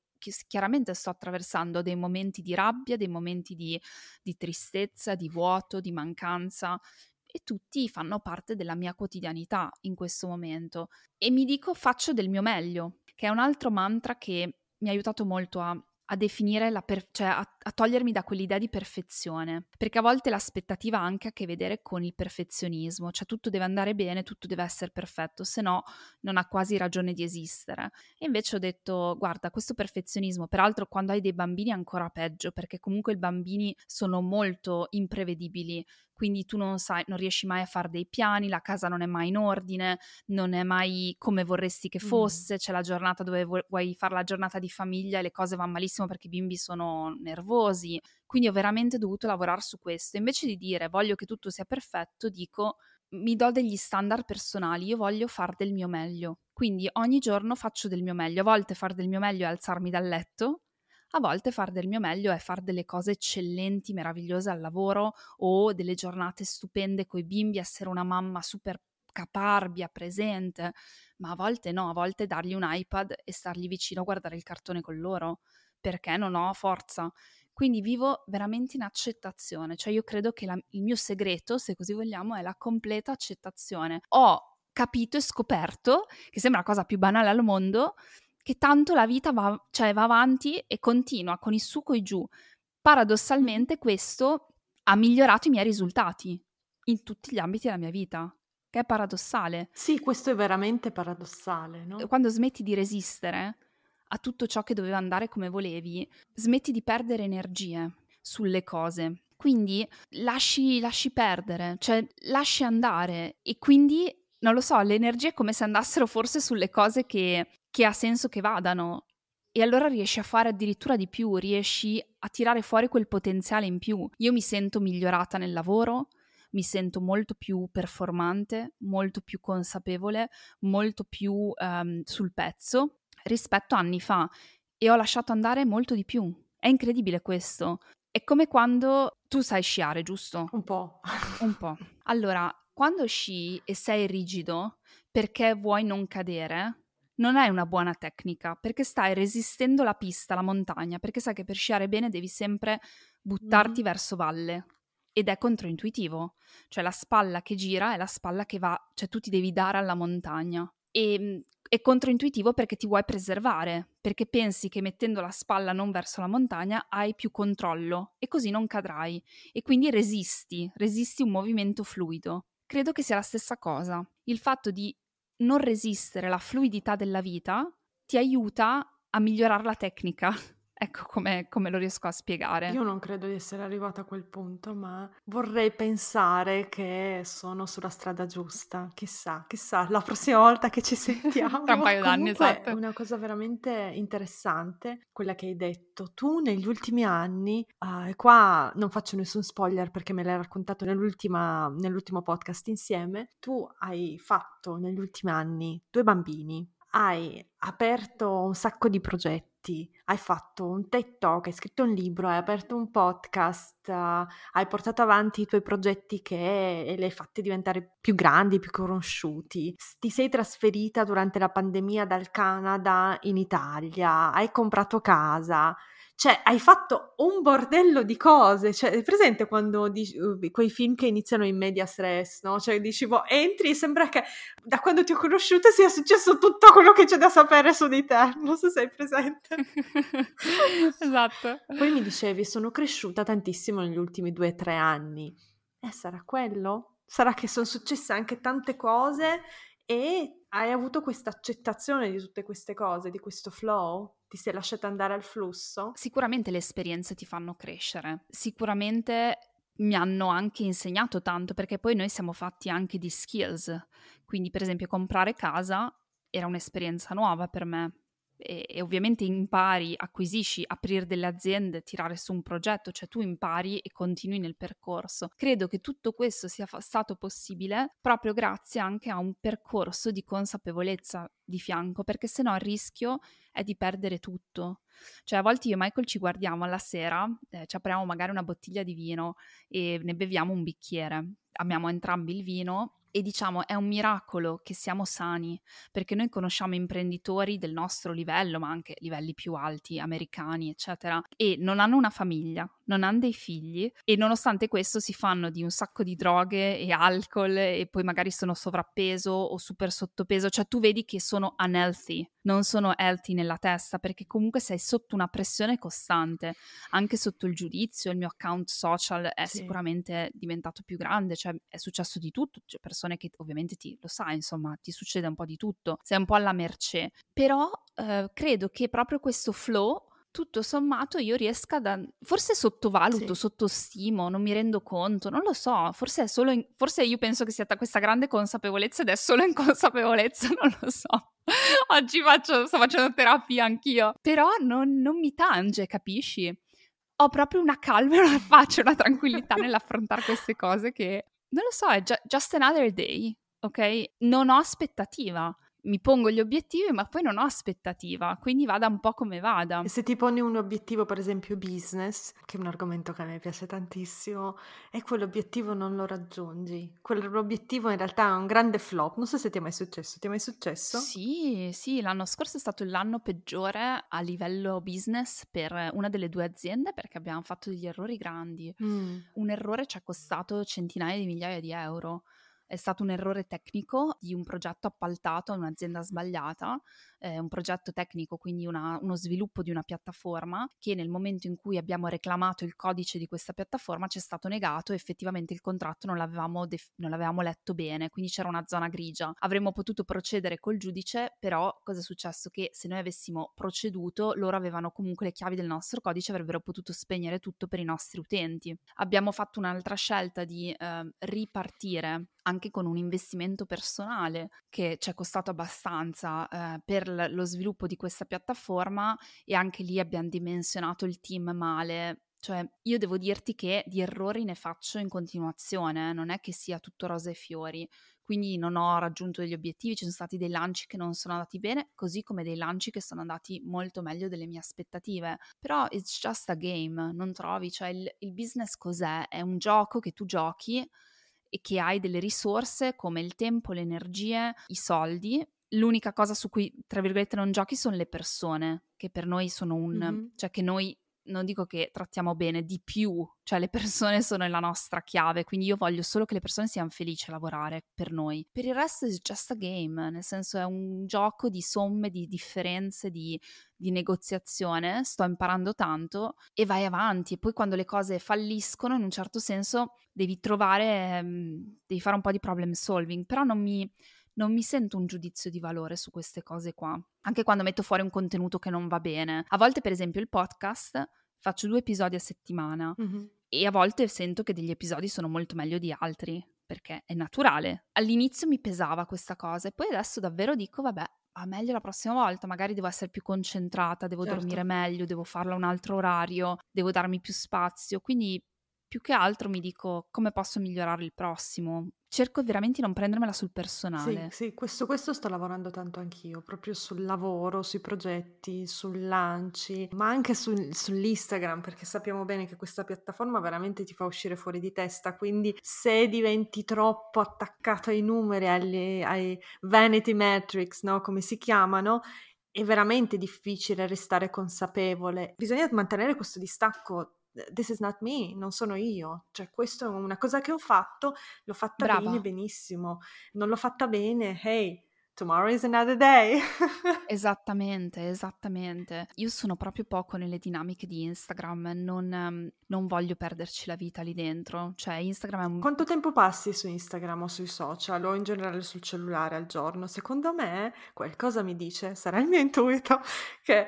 chiaramente sto attraversando dei momenti di rabbia, dei momenti di, di tristezza, di vuoto, di mancanza e tutti fanno parte della mia quotidianità in questo momento. E mi dico faccio del mio meglio, che è un altro mantra che mi ha aiutato molto a a definire la per- cioè a, a, togliermi da quell'idea di perfezione, perché a volte l'aspettativa ha anche a che vedere con il perfezionismo, cioè tutto deve andare bene, tutto deve essere perfetto, se no non ha quasi ragione di esistere. E invece ho detto, guarda, questo perfezionismo, peraltro quando hai dei bambini è ancora peggio, perché comunque i bambini sono molto imprevedibili, quindi tu non sai, non riesci mai a fare dei piani, la casa non è mai in ordine, non è mai come vorresti che fosse, mm. c'è la giornata dove vuoi fare la giornata di famiglia e le cose vanno malissimo perché i bimbi sono nervosi. Quindi ho veramente dovuto lavorare su questo. Invece di dire voglio che tutto sia perfetto, dico mi do degli standard personali, io voglio far del mio meglio. Quindi ogni giorno faccio del mio meglio. A volte far del mio meglio è alzarmi dal letto, a volte far del mio meglio è fare delle cose eccellenti, meravigliose al lavoro o delle giornate stupende coi bimbi, essere una mamma super caparbia, presente, ma a volte no, a volte dargli un iPad e stargli vicino a guardare il cartone con loro, perché non ho forza. Quindi vivo veramente in accettazione, cioè io credo che la, il mio segreto, se così vogliamo, è la completa accettazione. Ho capito e scoperto, che sembra la cosa più banale al mondo, che tanto la vita va, cioè, va avanti e continua con il su e giù. Paradossalmente questo ha migliorato i miei risultati in tutti gli ambiti della mia vita, che è paradossale. Sì, questo è veramente paradossale, no? Quando smetti di resistere a tutto ciò che doveva andare come volevi, smetti di perdere energie sulle cose. Quindi lasci, lasci perdere, cioè lasci andare e quindi non lo so, le energie è come se andassero forse sulle cose che, che ha senso che vadano. e allora riesci a fare addirittura di più, riesci a tirare fuori quel potenziale in più. Io mi sento migliorata nel lavoro, mi sento molto più performante, molto più consapevole, molto più um, sul pezzo rispetto a anni fa e ho lasciato andare molto di più. È incredibile questo. È come quando tu sai sciare, giusto? Un po'. Un po'. Allora, quando sci e sei rigido perché vuoi non cadere, non è una buona tecnica perché stai resistendo la pista, la montagna, perché sai che per sciare bene devi sempre buttarti mm. verso valle ed è controintuitivo, cioè la spalla che gira è la spalla che va, cioè tu ti devi dare alla montagna e ehm, è controintuitivo perché ti vuoi preservare, perché pensi che mettendo la spalla non verso la montagna hai più controllo e così non cadrai e quindi resisti, resisti un movimento fluido. Credo che sia la stessa cosa. Il fatto di non resistere alla fluidità della vita ti aiuta a migliorare la tecnica. Ecco come, come, lo riesco a spiegare. Io non credo di essere arrivata a quel punto, ma vorrei pensare che sono sulla strada giusta. Chissà, chissà, la prossima volta che ci sentiamo. Tra un paio d'anni, esatto. È una cosa veramente interessante, quella che hai detto. Tu negli ultimi anni, uh, e qua non faccio nessun spoiler perché me l'hai raccontato nell'ultimo podcast insieme, tu hai fatto negli ultimi anni due bambini hai aperto un sacco di progetti, hai fatto un TED Talk, hai scritto un libro, hai aperto un podcast, uh, hai portato avanti i tuoi progetti che e li hai fatti diventare più grandi, più conosciuti. Ti sei trasferita durante la pandemia dal Canada in Italia, hai comprato casa, cioè, hai fatto un bordello di cose. Cioè, è presente quando dici, uh, quei film che iniziano in media stress, no? Cioè, dici, boh, entri e sembra che da quando ti ho conosciuta sia successo tutto quello che c'è da sapere su di te. Non so se sei presente. esatto. Poi mi dicevi, sono cresciuta tantissimo negli ultimi due o tre anni. Eh, sarà quello? Sarà che sono successe anche tante cose e hai avuto questa accettazione di tutte queste cose, di questo flow? Ti sei lasciata andare al flusso? Sicuramente le esperienze ti fanno crescere, sicuramente mi hanno anche insegnato tanto perché poi noi siamo fatti anche di skills, quindi per esempio comprare casa era un'esperienza nuova per me, e, e, ovviamente impari, acquisisci, aprire delle aziende, tirare su un progetto, cioè tu impari e continui nel percorso. Credo che tutto questo sia fa- stato possibile proprio grazie anche a un percorso di consapevolezza di fianco, perché se no il rischio è di perdere tutto. Cioè a volte io e Michael ci guardiamo alla sera, eh, ci apriamo magari una bottiglia di vino e ne beviamo un bicchiere. Amiamo entrambi il vino e diciamo è un miracolo che siamo sani, perché noi conosciamo imprenditori del nostro livello, ma anche livelli più alti, americani, eccetera, e non hanno una famiglia, non hanno dei figli e nonostante questo si fanno di un sacco di droghe e alcol e poi magari sono sovrappeso o super sottopeso, cioè tu vedi che sono unhealthy, non sono healthy nella testa perché comunque sei sotto una pressione costante, anche sotto il giudizio, il mio account social è sì. sicuramente diventato più grande, cioè è successo di tutto, c'è persone che ovviamente ti lo sai, insomma, ti succede un po' di tutto, sei un po' alla mercé, però eh, credo che proprio questo flow tutto sommato io riesca da... Forse sottovaluto, sì. sottostimo, non mi rendo conto, non lo so, forse è solo... In... Forse io penso che sia questa grande consapevolezza ed è solo inconsapevolezza, non lo so. Oggi faccio, sto facendo terapia anch'io. Però non, non mi tange, capisci? Ho proprio una calma e una pace, una tranquillità nell'affrontare queste cose che... Non lo so, è just another day, ok? Non ho aspettativa mi pongo gli obiettivi, ma poi non ho aspettativa, quindi vada un po' come vada. Se ti poni un obiettivo, per esempio business, che è un argomento che a me piace tantissimo, e quell'obiettivo non lo raggiungi, quell'obiettivo in realtà è un grande flop. Non so se ti è mai successo, ti è mai successo? Sì, sì, l'anno scorso è stato l'anno peggiore a livello business per una delle due aziende perché abbiamo fatto degli errori grandi. Mm. Un errore ci ha costato centinaia di migliaia di euro è stato un errore tecnico di un progetto appaltato a un'azienda sbagliata, eh, un progetto tecnico, quindi una, uno sviluppo di una piattaforma che nel momento in cui abbiamo reclamato il codice di questa piattaforma ci è stato negato effettivamente il contratto non l'avevamo, def- non l'avevamo letto bene, quindi c'era una zona grigia. Avremmo potuto procedere col giudice, però cosa è successo? Che se noi avessimo proceduto, loro avevano comunque le chiavi del nostro codice, avrebbero potuto spegnere tutto per i nostri utenti. Abbiamo fatto un'altra scelta di eh, ripartire anche con un investimento personale che ci è costato abbastanza eh, per lo sviluppo di questa piattaforma e anche lì abbiamo dimensionato il team male. Cioè, io devo dirti che di errori ne faccio in continuazione, non è che sia tutto rose e fiori quindi non ho raggiunto degli obiettivi, ci sono stati dei lanci che non sono andati bene, così come dei lanci che sono andati molto meglio delle mie aspettative. Però it's just a game, non trovi? Cioè il, il business cos'è? È un gioco che tu giochi e che hai delle risorse come il tempo, le energie, i soldi. L'unica cosa su cui, tra virgolette, non giochi sono le persone, che per noi sono un... Mm-hmm. cioè che noi non dico che trattiamo bene, di più, cioè le persone sono la nostra chiave, quindi io voglio solo che le persone siano felici a lavorare per noi. Per il resto è just a game, nel senso è un gioco di somme, di differenze, di, di negoziazione, sto imparando tanto e vai avanti e poi quando le cose falliscono in un certo senso devi trovare, ehm, devi fare un po' di problem solving, però non mi non mi sento un giudizio di valore su queste cose qua. Anche quando metto fuori un contenuto che non va bene. A volte, per esempio, il podcast faccio due episodi a settimana mm-hmm. e a volte sento che degli episodi sono molto meglio di altri, perché è naturale. All'inizio mi pesava questa cosa e poi adesso davvero dico, vabbè, va meglio la prossima volta, magari devo essere più concentrata, devo certo. dormire meglio, devo farlo a un altro orario, devo darmi più spazio, quindi più che altro mi dico come posso migliorare il prossimo. Cerco veramente di non prendermela sul personale. Sì, sì, questo, questo sto lavorando tanto anch'io, proprio sul lavoro, sui progetti, sul lanci, ma anche sul, sull'Instagram, perché sappiamo bene che questa piattaforma veramente ti fa uscire fuori di testa, quindi se diventi troppo attaccato ai numeri, alle, ai vanity metrics, no? come si chiamano, è veramente difficile restare consapevole. Bisogna mantenere questo distacco this is not me, non sono io. Cioè, questa è una cosa che ho fatto, l'ho fatta Brava. bene, benissimo. Non l'ho fatta bene, hey, tomorrow is another day. esattamente, esattamente. Io sono proprio poco nelle dinamiche di Instagram, non, um, non, voglio perderci la vita lì dentro. Cioè, Instagram è un... Quanto tempo passi su Instagram o sui social o in generale sul cellulare al giorno? Secondo me qualcosa mi dice, sarà il mio intuito, che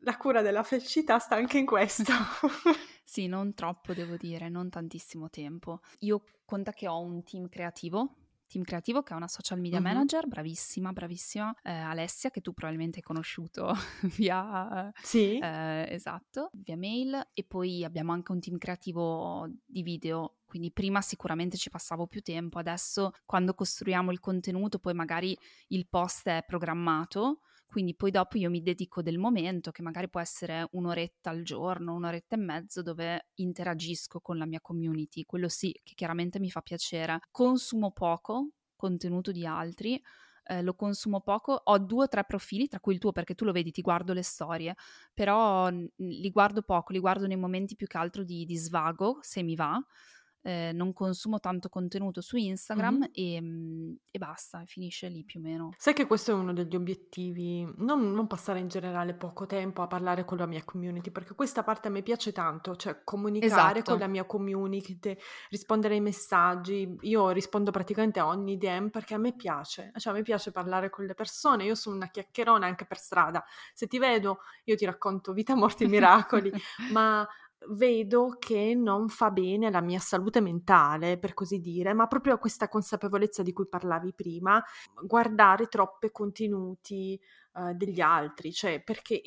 la cura della felicità sta anche in questo. Sì, non troppo devo dire, non tantissimo tempo. Io conta che ho un team creativo team creativo che è una social media mm-hmm. manager, bravissima, bravissima, eh, Alessia, che tu probabilmente hai conosciuto via... Sì. Eh, esatto, via mail. E poi abbiamo anche un team creativo di video quindi prima sicuramente ci passavo più tempo, adesso quando costruiamo il contenuto poi magari il post è programmato, quindi poi dopo io mi dedico del momento, che magari può essere un'oretta al giorno, un'oretta e mezzo, dove interagisco con la mia community. Quello sì, che chiaramente mi fa piacere. Consumo poco contenuto di altri, eh, lo consumo poco, ho due o tre profili, tra cui il tuo perché tu lo vedi, ti guardo le storie, però li guardo poco, li guardo nei momenti più che altro di, di svago, se mi va, eh, non consumo tanto contenuto su Instagram mm-hmm. e, mhmm, e, basta, finisce lì più o meno. Sai che questo è uno degli obiettivi, non, non, passare in generale poco tempo a parlare con la mia community, perché questa parte a me piace tanto, cioè comunicare esatto. con la mia community, rispondere ai messaggi, io rispondo praticamente a ogni DM perché a me piace, cioè a me piace parlare con le persone, io sono una chiacchierona anche per strada, se ti vedo io ti racconto vita, morti e miracoli, ma vedo che non fa bene alla mia salute mentale, per così dire, ma proprio a questa consapevolezza di cui parlavi prima, guardare troppe contenuti uh, degli altri, cioè perché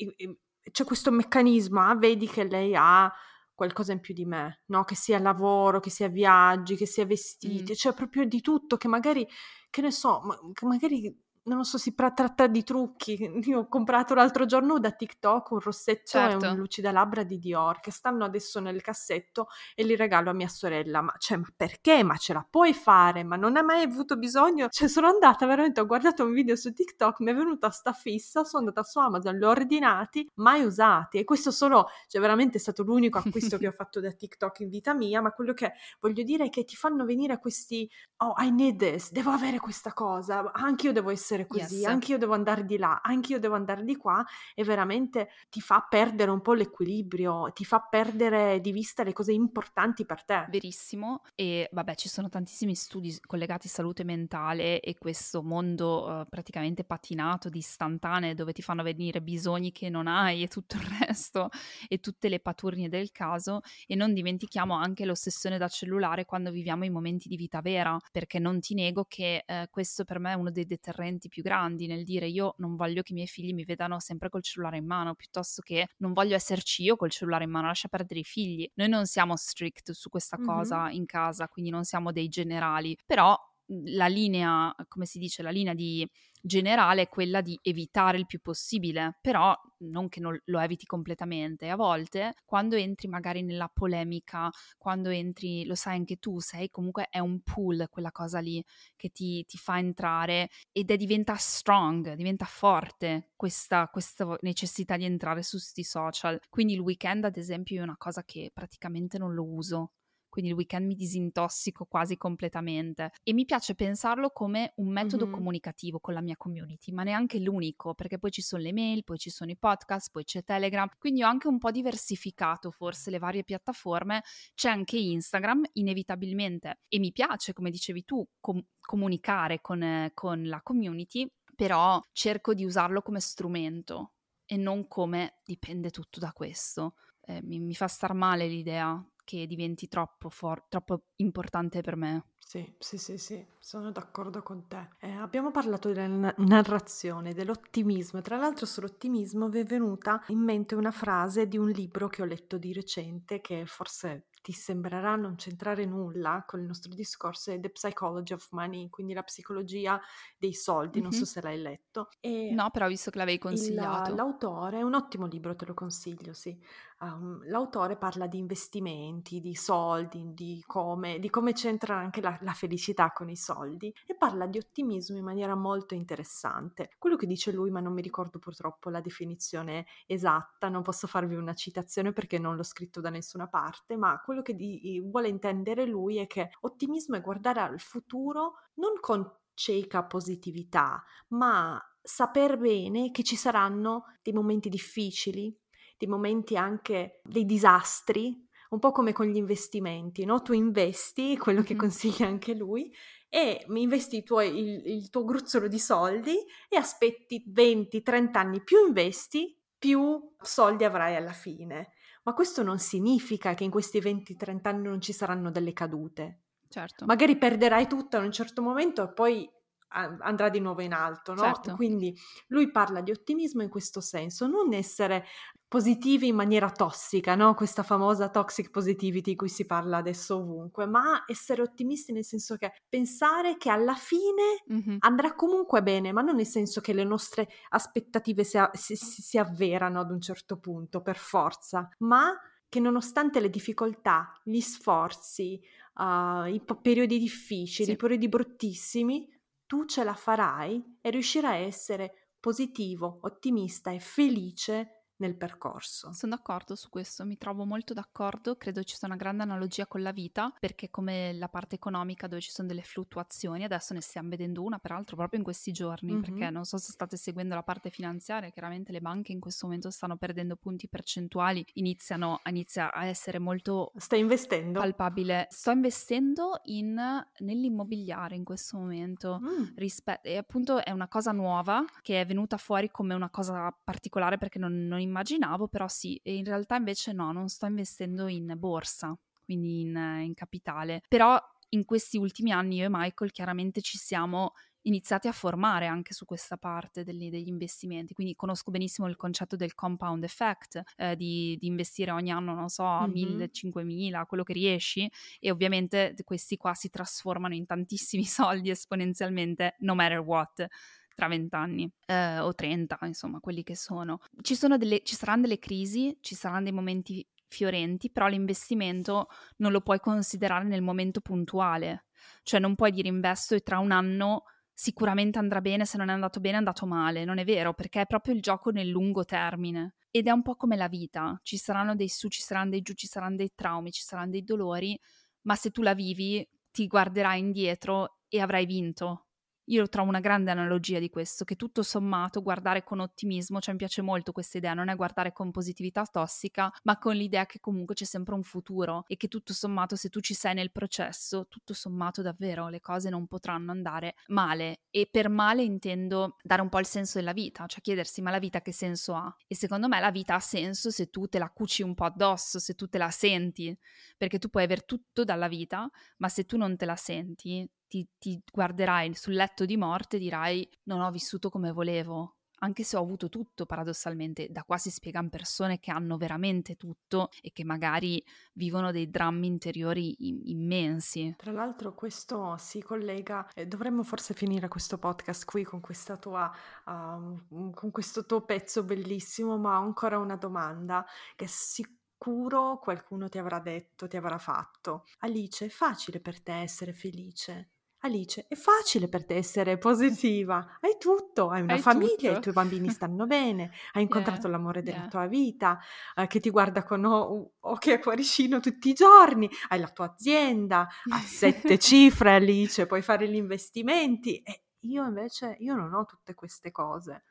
c'è questo meccanismo, ah, vedi che lei ha qualcosa in più di me, no? Che sia lavoro, che sia viaggi, che sia vestiti, mm. cioè proprio di tutto che magari, che ne so, ma, che magari non lo so, si tratta di trucchi. Io ho comprato l'altro giorno da TikTok un rossetto certo. e un certo. lucida labbra di Dior che stanno adesso nel cassetto e li regalo a mia sorella. Ma, cioè, ma perché? Ma ce la puoi fare? Ma non hai mai avuto bisogno? Cioè, sono andata veramente, ho guardato un video su TikTok, mi è venuta sta fissa, sono andata su Amazon, li ho ordinati, mai usati. E questo solo, cioè, veramente è stato l'unico acquisto che ho fatto da TikTok in vita mia. Ma quello che voglio dire è che ti fanno venire questi, oh, I need this, devo avere questa cosa. Anche io devo essere essere così, Yes. anche io devo andare di là, anche io devo andare di qua e veramente ti fa perdere un po' l'equilibrio, ti fa perdere di vista le cose importanti per te. Verissimo, e vabbè, ci sono tantissimi studi collegati a salute mentale e questo mondo eh, praticamente patinato di istantanee dove ti fanno venire bisogni che non hai e tutto il resto e tutte le paturnie del caso e non dimentichiamo anche l'ossessione da cellulare quando viviamo i momenti di vita vera, perché non ti nego che eh, questo per me è uno dei deterrenti più grandi nel dire io non voglio che i miei figli mi vedano sempre col cellulare in mano, piuttosto che non voglio esserci io col cellulare in mano, lascia perdere i figli. Noi non siamo strict su questa Mhm. cosa in casa, quindi non siamo dei generali, però mh, la linea, come si dice, la linea di generale è quella di evitare il più possibile, però non che non lo eviti completamente. A volte, quando entri magari nella polemica, quando entri, lo sai anche tu, sei comunque è un pool quella cosa lì che ti, ti fa entrare ed è diventa strong, diventa forte questa, questa necessità di entrare su sti social. Quindi il weekend, ad esempio, è una cosa che praticamente non lo uso. Quindi il weekend mi disintossico quasi completamente e mi piace pensarlo come un metodo Mhm. comunicativo con la mia community, ma neanche l'unico, perché poi ci sono le mail, poi ci sono i podcast, poi c'è Telegram, quindi ho anche un po' diversificato forse le varie piattaforme, c'è anche Instagram inevitabilmente e mi piace, come dicevi tu, com- comunicare con, eh, con la community, però cerco di usarlo come strumento e non come dipende tutto da questo. Eh, mi, mi fa star male l'idea che diventi troppo, for- troppo importante per me. Sì, sì, sì, sì, sono d'accordo con te. Eh, abbiamo parlato della na- narrazione, dell'ottimismo tra l'altro sull'ottimismo vi è venuta in mente una frase di un libro che ho letto di recente che forse ti sembrerà non c'entrare nulla con il nostro discorso, è The Psychology of Money, quindi la psicologia dei soldi, non so se l'hai letto. E No, però visto che l'avevi il- consigliato. l'autore è un ottimo libro, te lo consiglio, sì. Um, l'autore parla di investimenti, di soldi, di come, di come c'entra anche la, la felicità con i soldi e parla di ottimismo in maniera molto interessante. Quello che dice lui, ma non mi ricordo purtroppo la definizione esatta, non posso farvi una citazione perché non l'ho scritto da nessuna parte, ma quello che di- vuole intendere lui è che ottimismo è guardare al futuro non con cieca positività, ma saper bene che ci saranno dei momenti difficili, dei momenti anche dei disastri, un po' come con gli investimenti, no? Tu investi, quello che consiglia anche lui, e investi i tuoi- il, il tuo gruzzolo di soldi e aspetti 20-30 anni, più investi, più soldi avrai alla fine. Ma questo non significa che in questi 20-30 anni non ci saranno delle cadute. Certo. Magari perderai tutto in un certo momento e poi a- andrà di nuovo in alto, no? Certo. Quindi lui parla di ottimismo in questo senso, non essere positivi in maniera tossica, no? Questa famosa toxic positivity di cui si parla adesso ovunque, ma essere ottimisti nel senso che pensare che alla fine Mhm. andrà comunque bene, ma non nel senso che le nostre aspettative si, si- si- avverano ad un certo punto per forza, ma che nonostante le difficoltà, gli sforzi, uh, i periodi difficili, Sì. i periodi bruttissimi, tu ce la farai e riuscirai a essere positivo, ottimista e felice nel percorso. Sono d'accordo su questo, mi trovo molto d'accordo, credo ci sia una grande analogia con la vita, perché come la parte economica dove ci sono delle fluttuazioni, adesso ne stiamo vedendo una peraltro proprio in questi giorni, Mhm. perché non so se state seguendo la parte finanziaria, chiaramente le banche in questo momento stanno perdendo punti percentuali, iniziano inizia a essere molto Stai investendo? palpabile. Sto investendo in, nell'immobiliare in questo momento. Mm. Rispe- e appunto è una cosa nuova che è venuta fuori come una cosa particolare perché non, non immaginavo, però sì, e in realtà invece no, non sto investendo in borsa, quindi in, in capitale. Però in questi ultimi anni io e Michael chiaramente ci siamo iniziati a formare anche su questa parte degli, degli investimenti, quindi conosco benissimo il concetto del compound effect, eh, di, di investire ogni anno, non so, Mhm. 1000, 5000, quello che riesci, e ovviamente questi qua si trasformano in tantissimi soldi esponenzialmente, no matter what tra 20 anni eh, o 30, insomma, quelli che sono. Ci, sono delle, ci saranno delle crisi, ci saranno dei momenti fiorenti, però l'investimento non lo puoi considerare nel momento puntuale, cioè non puoi dire investo e tra un anno sicuramente andrà bene, se non è andato bene è andato male, non è vero, perché è proprio il gioco nel lungo termine. Ed è un po' come la vita, ci saranno dei su, ci saranno dei giù, ci saranno dei traumi, ci saranno dei dolori, ma se tu la vivi ti guarderai indietro e avrai vinto. Io trovo una grande analogia di questo, che tutto sommato guardare con ottimismo, cioè mi piace molto questa idea, non è guardare con positività tossica, ma con l'idea che comunque c'è sempre un futuro e che tutto sommato se tu ci sei nel processo, tutto sommato davvero le cose non potranno andare male. E per male intendo dare un po' il senso della vita, cioè chiedersi ma la vita che senso ha? E secondo me la vita ha senso se tu te la cuci un po' addosso, se tu te la senti, perché tu puoi aver tutto dalla vita, ma se tu non te la senti, ti, ti guarderai sul letto di morte e dirai non ho vissuto come volevo, anche se ho avuto tutto paradossalmente, da qua si spiegano persone che hanno veramente tutto e che magari vivono dei drammi interiori immensi. Tra l'altro questo si collega, eh, dovremmo forse finire questo podcast qui con, tua, uh, con questo tuo pezzo bellissimo, ma ho ancora una domanda che sicuro qualcuno ti avrà detto, ti avrà fatto. Alice, è facile per te essere felice? Alice, è facile per te essere positiva, hai tutto, hai una hai famiglia, tutto. i tuoi bambini stanno bene, hai incontrato yeah, l'amore della yeah. tua vita, eh, che ti guarda con o- occhi a cuoricino tutti i giorni, hai la tua azienda, a sette cifre Alice, puoi fare gli investimenti e io invece, io non ho tutte queste cose.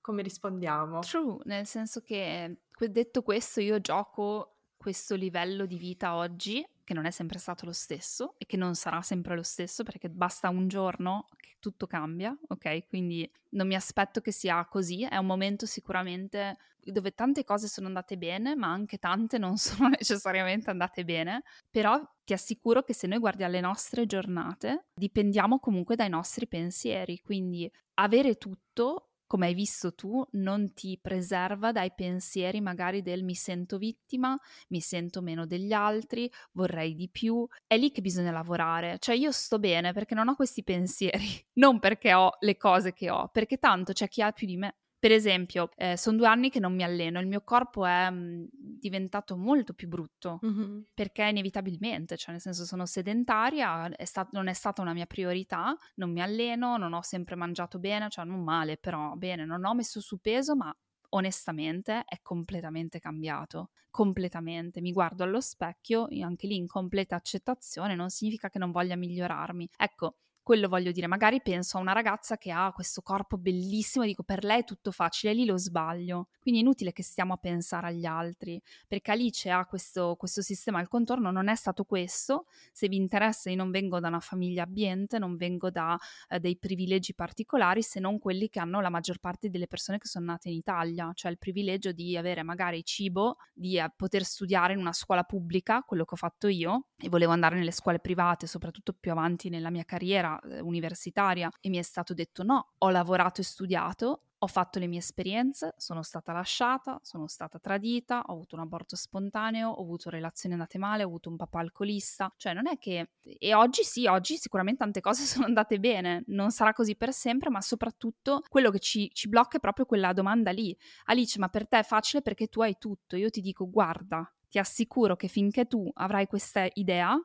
Come rispondiamo? True, nel senso che detto questo io gioco questo livello di vita oggi che non è sempre stato lo stesso e che non sarà sempre lo stesso perché basta un giorno che tutto cambia, ok? Quindi non mi aspetto che sia così, è un momento sicuramente dove tante cose sono andate bene, ma anche tante non sono necessariamente andate bene, però ti assicuro che se noi guardiamo le nostre giornate, dipendiamo comunque dai nostri pensieri, quindi avere tutto come hai visto tu, non ti preserva dai pensieri magari del mi sento vittima, mi sento meno degli altri, vorrei di più. È lì che bisogna lavorare. Cioè io sto bene perché non ho questi pensieri, non perché ho le cose che ho, perché tanto c'è chi ha più di me. Per esempio, eh, sono due anni che non mi alleno, il mio corpo è mh, mm, diventato molto più brutto, mm-hmm. perché inevitabilmente, cioè nel senso sono sedentaria, è stat- non è stata una mia priorità, non mi alleno, non ho sempre mangiato bene, cioè non male, però bene, non ho messo su peso, ma onestamente è completamente cambiato, completamente. Mi guardo allo specchio, anche lì in completa accettazione, non significa che non voglia migliorarmi. Ecco, quello voglio dire, magari penso a una ragazza che ha questo corpo bellissimo e dico per lei è tutto facile, lì lo sbaglio. Quindi è inutile che stiamo a pensare agli altri, perché Alice ha questo, questo sistema al contorno, non è stato questo. Se vi interessa, io non vengo da una famiglia abbiente, non vengo da eh, dei privilegi particolari, se non quelli che hanno la maggior parte delle persone che sono nate in Italia, cioè il privilegio di avere magari cibo, di eh, poter studiare in una scuola pubblica, quello che ho fatto io, e volevo andare nelle scuole private, soprattutto più avanti nella mia carriera eh, universitaria e mi è stato detto no, ho lavorato e studiato, ho fatto le mie esperienze, sono stata lasciata, sono stata tradita, ho avuto un aborto spontaneo, ho avuto relazioni andate male, ho avuto un papà alcolista, cioè non è che... E oggi sì, oggi sicuramente tante cose sono andate bene, non sarà così per sempre, ma soprattutto quello che ci, ci blocca è proprio quella domanda lì. Alice, ma per te è facile perché tu hai tutto. Io ti dico, guarda, ti assicuro che finché tu avrai questa idea,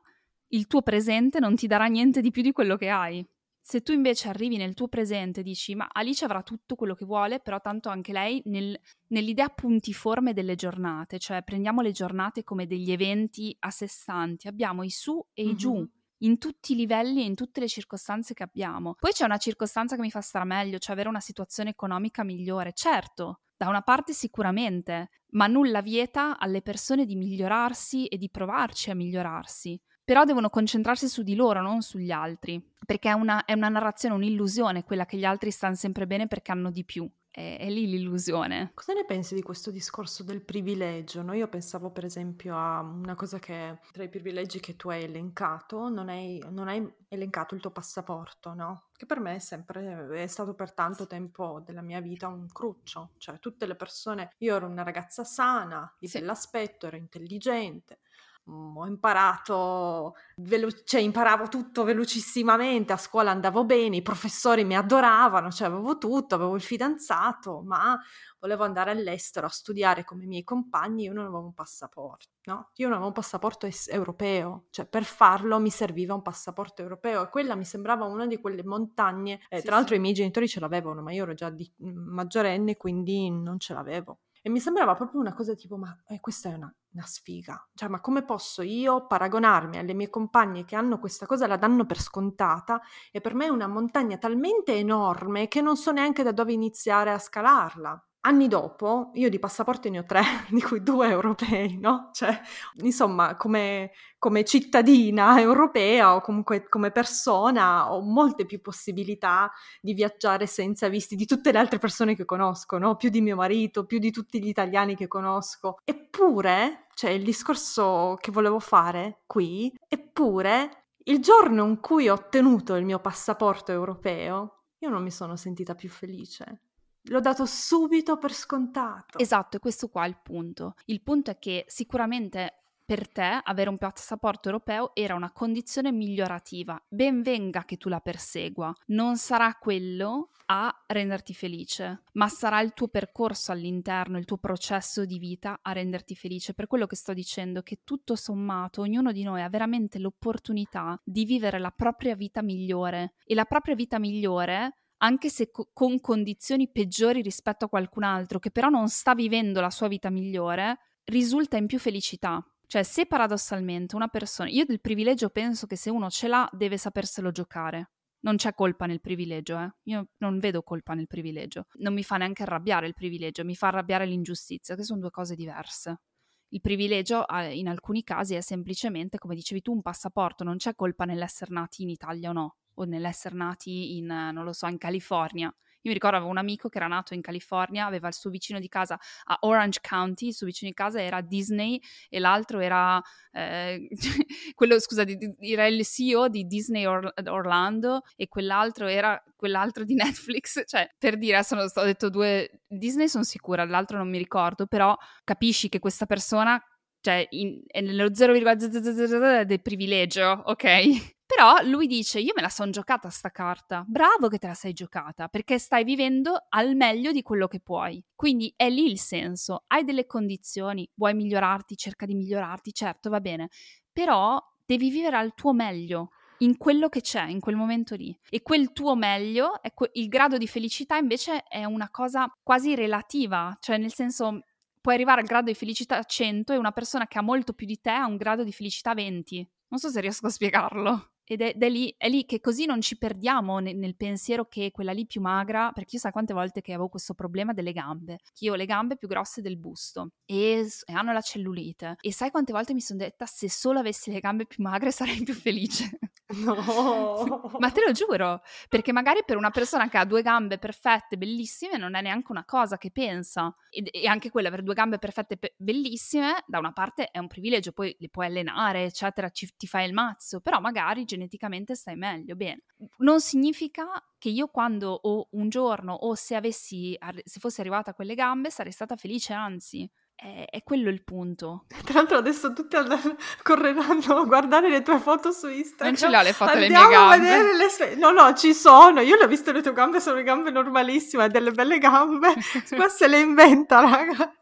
il tuo presente non ti darà niente di più di quello che hai. Se tu invece arrivi nel tuo presente e dici ma Alice avrà tutto quello che vuole, però tanto anche lei nel, nell'idea puntiforme delle giornate, cioè prendiamo le giornate come degli eventi a sé stanti, abbiamo i su e i mm-hmm. giù in tutti i livelli e in tutte le circostanze che abbiamo. Poi c'è una circostanza che mi fa stare meglio, cioè avere una situazione economica migliore, certo, da una parte sicuramente, ma nulla vieta alle persone di migliorarsi e di provarci a migliorarsi però devono concentrarsi su di loro, non sugli altri, perché è una, è una narrazione, un'illusione quella che gli altri stanno sempre bene perché hanno di più. È, è, lì l'illusione. Cosa ne pensi di questo discorso del privilegio? No? Io pensavo per esempio a una cosa che tra i privilegi che tu hai elencato, non hai, non hai elencato il tuo passaporto, no? Che per me è sempre, è stato per tanto tempo della mia vita un cruccio. Cioè tutte le persone, io ero una ragazza sana, di sì. bell'aspetto, ero intelligente, ho imparato, velo- cioè imparavo tutto velocissimamente, a scuola andavo bene, i professori mi adoravano, cioè avevo tutto, avevo il fidanzato, ma volevo andare all'estero a studiare come i miei compagni, io non avevo un passaporto, no? Io non avevo un passaporto es- europeo, cioè per farlo mi serviva un passaporto europeo e quella mi sembrava una di quelle montagne, eh, sì, tra l'altro sì. i miei genitori ce l'avevano, ma io ero già di- maggiorenne, quindi non ce l'avevo. E mi sembrava proprio una cosa tipo, ma eh, questa è una, una sfiga. Cioè, ma come posso io paragonarmi alle mie compagne che hanno questa cosa, la danno per scontata, e per me è una montagna talmente enorme che non so neanche da dove iniziare a scalarla. Anni dopo, io di passaporti ne ho tre, di cui due europei, no? Cioè, insomma, come, come, cittadina europea o comunque come persona ho molte più possibilità di viaggiare senza visti di tutte le altre persone che conosco, no? Più di mio marito, più di tutti gli italiani che conosco. Eppure, cioè, il discorso che volevo fare qui, eppure, il giorno in cui ho ottenuto il mio passaporto europeo, io non mi sono sentita più felice L'ho dato subito per scontato. Esatto, e questo qua è il punto. Il punto è che sicuramente per te avere un passaporto europeo era una condizione migliorativa. Ben venga che tu la persegua. Non sarà quello a renderti felice, ma sarà il tuo percorso all'interno, il tuo processo di vita a renderti felice. Per quello che sto dicendo, che tutto sommato ognuno di noi ha veramente l'opportunità di vivere la propria vita migliore. E la propria vita migliore anche se co- con condizioni peggiori rispetto a qualcun altro, che però non sta vivendo la sua vita migliore, risulta in più felicità. Cioè, se paradossalmente una persona, io del privilegio penso che se uno ce l'ha deve saperselo giocare. Non c'è colpa nel privilegio, eh. Io non vedo colpa nel privilegio. Non mi fa neanche arrabbiare il privilegio, mi fa arrabbiare l'ingiustizia, che sono due cose diverse. Il privilegio in alcuni casi è semplicemente, come dicevi tu, un passaporto, non c'è colpa nell'essere nati in Italia o no o nell'essere nati in, non lo so, in California. Io mi ricordo avevo un amico che era nato in California, aveva il suo vicino di casa a Orange County, il suo vicino di casa era Disney e l'altro era eh, quello, scusa, di, di, era il CEO di Disney Or- Orlando e quell'altro era quell'altro di Netflix, cioè per dire, sono, ho detto due, Disney sono sicura, l'altro non mi ricordo, però capisci che questa persona cioè in, è nello 0,000 del privilegio, ok? Però lui dice: Io me la sono giocata sta carta. Bravo che te la sei giocata, perché stai vivendo al meglio di quello che puoi. Quindi è lì il senso. Hai delle condizioni, vuoi migliorarti, cerca di migliorarti, certo, va bene. Però devi vivere al tuo meglio in quello che c'è in quel momento lì. E quel tuo meglio, que- il grado di felicità invece è una cosa quasi relativa, cioè nel senso puoi arrivare al grado di felicità 100 e una persona che ha molto più di te ha un grado di felicità 20. Non so se riesco a spiegarlo. Ed è, è, lì, è, lì, che così non ci perdiamo nel, nel, pensiero che quella lì più magra, perché io sai quante volte che avevo questo problema delle gambe, che io ho le gambe più grosse del busto e, e hanno la cellulite. E sai quante volte mi sono detta se solo avessi le gambe più magre sarei più felice. No! Ma te lo giuro, perché magari per una persona che ha due gambe perfette, bellissime, non è neanche una cosa che pensa. E, e anche quella per due gambe perfette, pe- bellissime, da una parte è un privilegio, poi le puoi allenare, eccetera, ci, ti fai il mazzo, però magari geneticamente stai meglio. Bene, non significa che io quando ho un giorno o se avessi, se fossi arrivata a quelle gambe sarei stata felice, anzi, è, è, quello il punto. Tra l'altro adesso tutti andranno, correranno a guardare le tue foto su Instagram. Non ce l'ho le foto delle mie gambe. Le... No, no, ci sono. Io le ho viste le tue gambe, sono le gambe normalissime, delle belle gambe. Qua se le inventa, raga.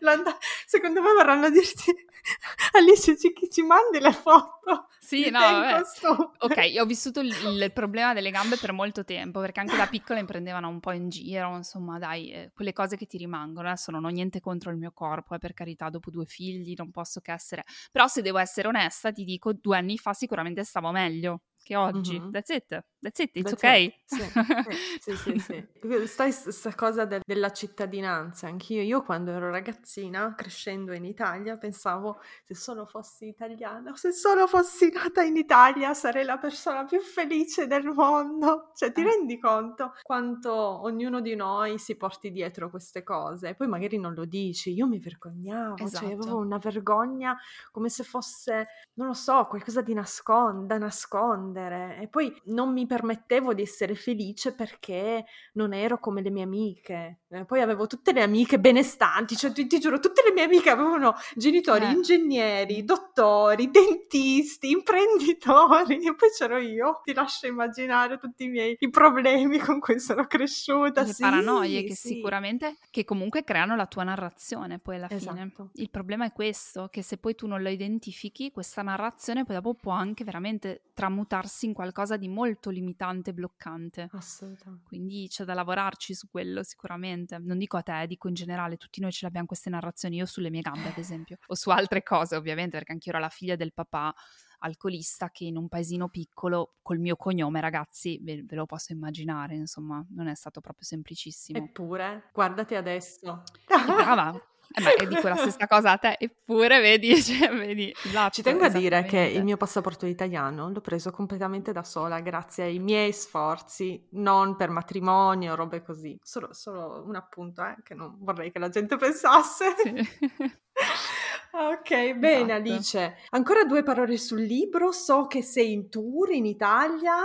Secondo me vorranno a dirti Alice, ci, ci mandi le foto? Sì, no, vabbè. Ok, ho vissuto il, il, problema delle gambe per molto tempo, perché anche da piccola mi prendevano un po' in giro, insomma, dai, eh, quelle cose che ti rimangono. Adesso non ho niente contro il mio corpo, eh, per carità, dopo due figli non posso che essere... Però se devo essere onesta, ti dico, due anni fa sicuramente stavo meglio che oggi. Mm-hmm. That's it. That's it, it's That's ok. It. Sì, sì, sì, sì. Stai questa cosa del, della cittadinanza, anch'io, io quando ero ragazzina, crescendo in Italia, pensavo se solo fossi italiana, se solo fossi nata in Italia sarei la persona più felice del mondo. Cioè, ti eh. rendi conto quanto ognuno di noi si porti dietro queste cose? Poi magari non lo dici, io mi vergognavo, esatto. cioè avevo una vergogna come se fosse, non lo so, qualcosa di nascond- da nascondere. E poi non mi permettevo di essere felice perché non ero come le mie amiche. Eh, poi avevo tutte le amiche benestanti, cioè ti, ti giuro, tutte le mie amiche avevano genitori eh. ingegneri, dottori, dentisti, imprenditori e poi c'ero io. Ti lascio immaginare tutti i miei i problemi con cui sono cresciuta. Le sì, paranoie che sì. sicuramente, che comunque creano la tua narrazione poi alla esatto. fine. Il problema è questo, che se poi tu non lo identifichi, questa narrazione poi dopo può anche veramente tramutare buttarsi in qualcosa di molto limitante e bloccante. Assolutamente. Quindi c'è da lavorarci su quello sicuramente. Non dico a te, dico in generale, tutti noi ce l'abbiamo queste narrazioni, io sulle mie gambe ad esempio, o su altre cose ovviamente, perché anche io ero la figlia del papà alcolista che in un paesino piccolo col mio cognome, ragazzi, ve, ve, lo posso immaginare, insomma, non è stato proprio semplicissimo. Eppure, guardati adesso. brava. Eh, ma dico la stessa cosa a te, eppure vedi, cioè, vedi Ci tengo a dire che il mio passaporto italiano l'ho preso completamente da sola, grazie ai miei sforzi, non per matrimonio robe così. Solo, solo un appunto, eh, che non vorrei che la gente pensasse. Sì. Ok, bene esatto. Alice. Ancora due parole sul libro. So che sei in tour in Italia.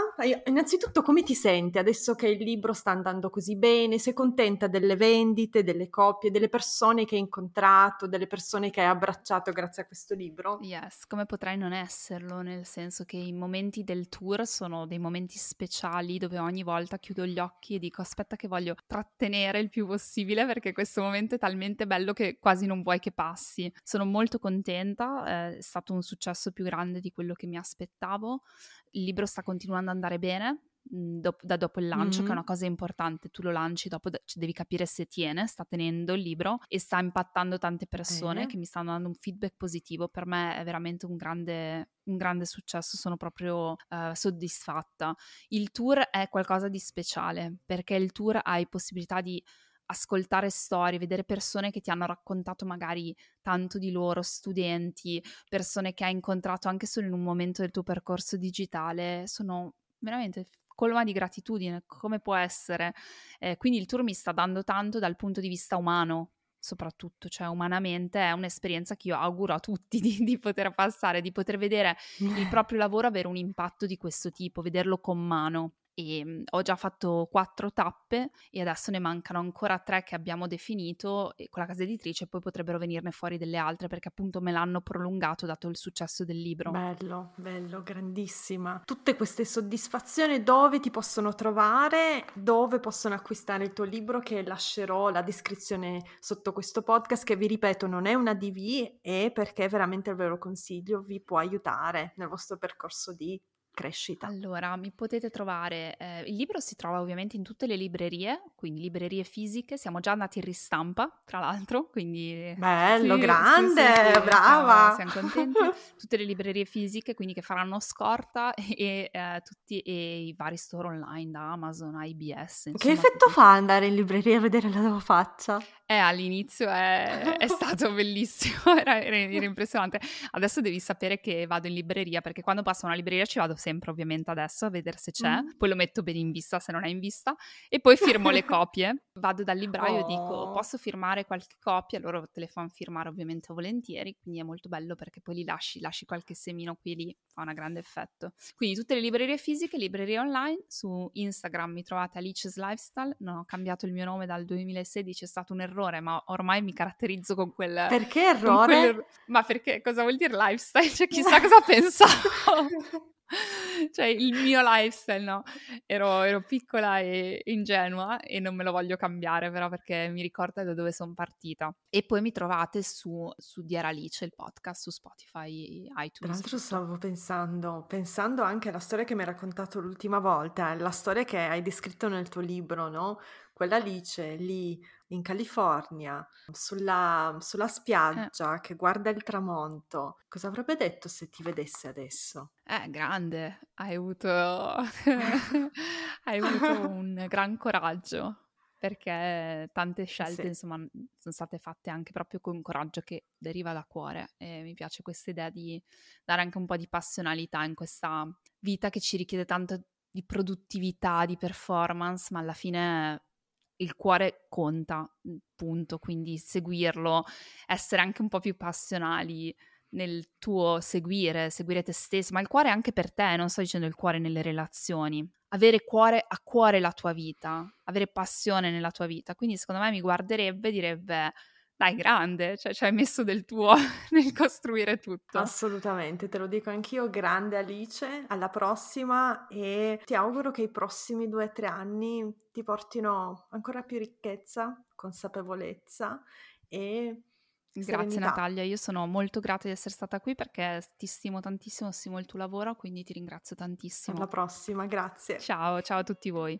Innanzitutto come ti senti adesso che il libro sta andando così bene? Sei contenta delle vendite, delle copie, delle persone che hai incontrato, delle persone che hai abbracciato grazie a questo libro? Yes, come potrai non esserlo, nel senso che i momenti del tour sono dei momenti speciali dove ogni volta chiudo gli occhi e dico aspetta che voglio trattenere il più possibile perché questo momento è talmente bello che quasi non vuoi che passi. Sono molto contenta, è stato un successo più grande di quello che mi aspettavo. Il libro sta continuando ad andare bene, mhmm, da dopo il lancio, mm-hmm. che è una cosa importante, tu lo lanci, dopo devi capire se tiene, sta tenendo il libro e sta impattando tante persone eh. che mi stanno dando un feedback positivo. Per me è veramente un grande, un grande successo, sono proprio uh, soddisfatta. Il tour è qualcosa di speciale perché il tour hai possibilità di ascoltare storie, vedere persone che ti hanno raccontato magari tanto di loro, studenti, persone che hai incontrato anche solo in un momento del tuo percorso digitale, sono veramente colma di gratitudine, come può essere. Eh, quindi il tour mi sta dando tanto dal punto di vista umano, soprattutto, cioè umanamente è un'esperienza che io auguro a tutti di, di, poter passare, di poter vedere il proprio lavoro avere un impatto di questo tipo, vederlo con mano e mhmm, ho già fatto quattro tappe e adesso ne mancano ancora tre che abbiamo definito con la casa editrice e poi potrebbero venirne fuori delle altre perché appunto me l'hanno prolungato dato il successo del libro. Bello, bello, grandissima. Tutte queste soddisfazioni dove ti possono trovare, dove possono acquistare il tuo libro che lascerò la descrizione sotto questo podcast che vi ripeto non è una DV e perché veramente ve lo consiglio, vi può aiutare nel vostro percorso di crescita. Allora, mi potete trovare, eh, il libro si trova ovviamente in tutte le librerie, quindi librerie fisiche, siamo già andati in ristampa, tra l'altro, quindi... Bello, sì, grande, sì, sì, brava! Siamo, siamo contenti. tutte le librerie fisiche, quindi che faranno scorta e, eh, tutti e i vari store online da Amazon, IBS. Insomma, che effetto tutti. fa andare in libreria a vedere la tua faccia? Eh, all'inizio è, è stato bellissimo, era, era, era, impressionante. Adesso devi sapere che vado in libreria, perché quando passo a una libreria ci vado sempre ovviamente adesso a vedere se c'è, mm. poi lo metto bene in vista se non è in vista, e poi firmo le copie. Vado dal libraio oh. e dico posso firmare qualche copia, loro te le fanno firmare ovviamente volentieri, quindi è molto bello perché poi li lasci, lasci qualche semino qui e lì, fa un grande effetto. Quindi tutte le librerie fisiche, librerie online, su Instagram mi trovate Alice's Lifestyle, non ho cambiato il mio nome dal 2016, è stato un errore errore, ma ormai mi caratterizzo con quel... Perché errore? Quel, ma perché cosa vuol dire lifestyle? Cioè chissà cosa pensavo. cioè il mio lifestyle, no? Ero, ero, piccola e ingenua e non me lo voglio cambiare però perché mi ricorda da dove sono partita. E poi mi trovate su, su Diera Alice, il podcast, su Spotify, iTunes. Tra l'altro stavo pensando, pensando anche alla storia che mi hai raccontato l'ultima volta, la storia che hai descritto nel tuo libro, no? Quella Alice lì in California, sulla, sulla eh. spiaggia, eh. che guarda il tramonto, cosa avrebbe detto se ti vedesse adesso? Eh, grande, hai avuto, hai avuto un gran coraggio perché tante scelte sì. insomma sono state fatte anche proprio con coraggio che deriva da cuore e mi piace questa idea di dare anche un po' di passionalità in questa vita che ci richiede tanto di produttività, di performance, ma alla fine il cuore conta, mhmm, punto, quindi seguirlo, essere anche un po' più passionali nel tuo seguire, seguire te stesso, ma il cuore anche per te, non sto dicendo il cuore nelle relazioni, avere cuore a cuore la tua vita, avere passione nella tua vita, quindi secondo me mi guarderebbe e direbbe dai, grande, cioè ci hai messo del tuo nel costruire tutto. Assolutamente, te lo dico anch'io, grande Alice, alla prossima e ti auguro che i prossimi due o tre anni ti portino ancora più ricchezza, consapevolezza e Grazie serenità. Natalia, io sono molto grata di essere stata qui perché ti stimo tantissimo, stimo il tuo lavoro, quindi ti ringrazio Alla tantissimo. prossima, grazie. Ciao, ciao a tutti voi.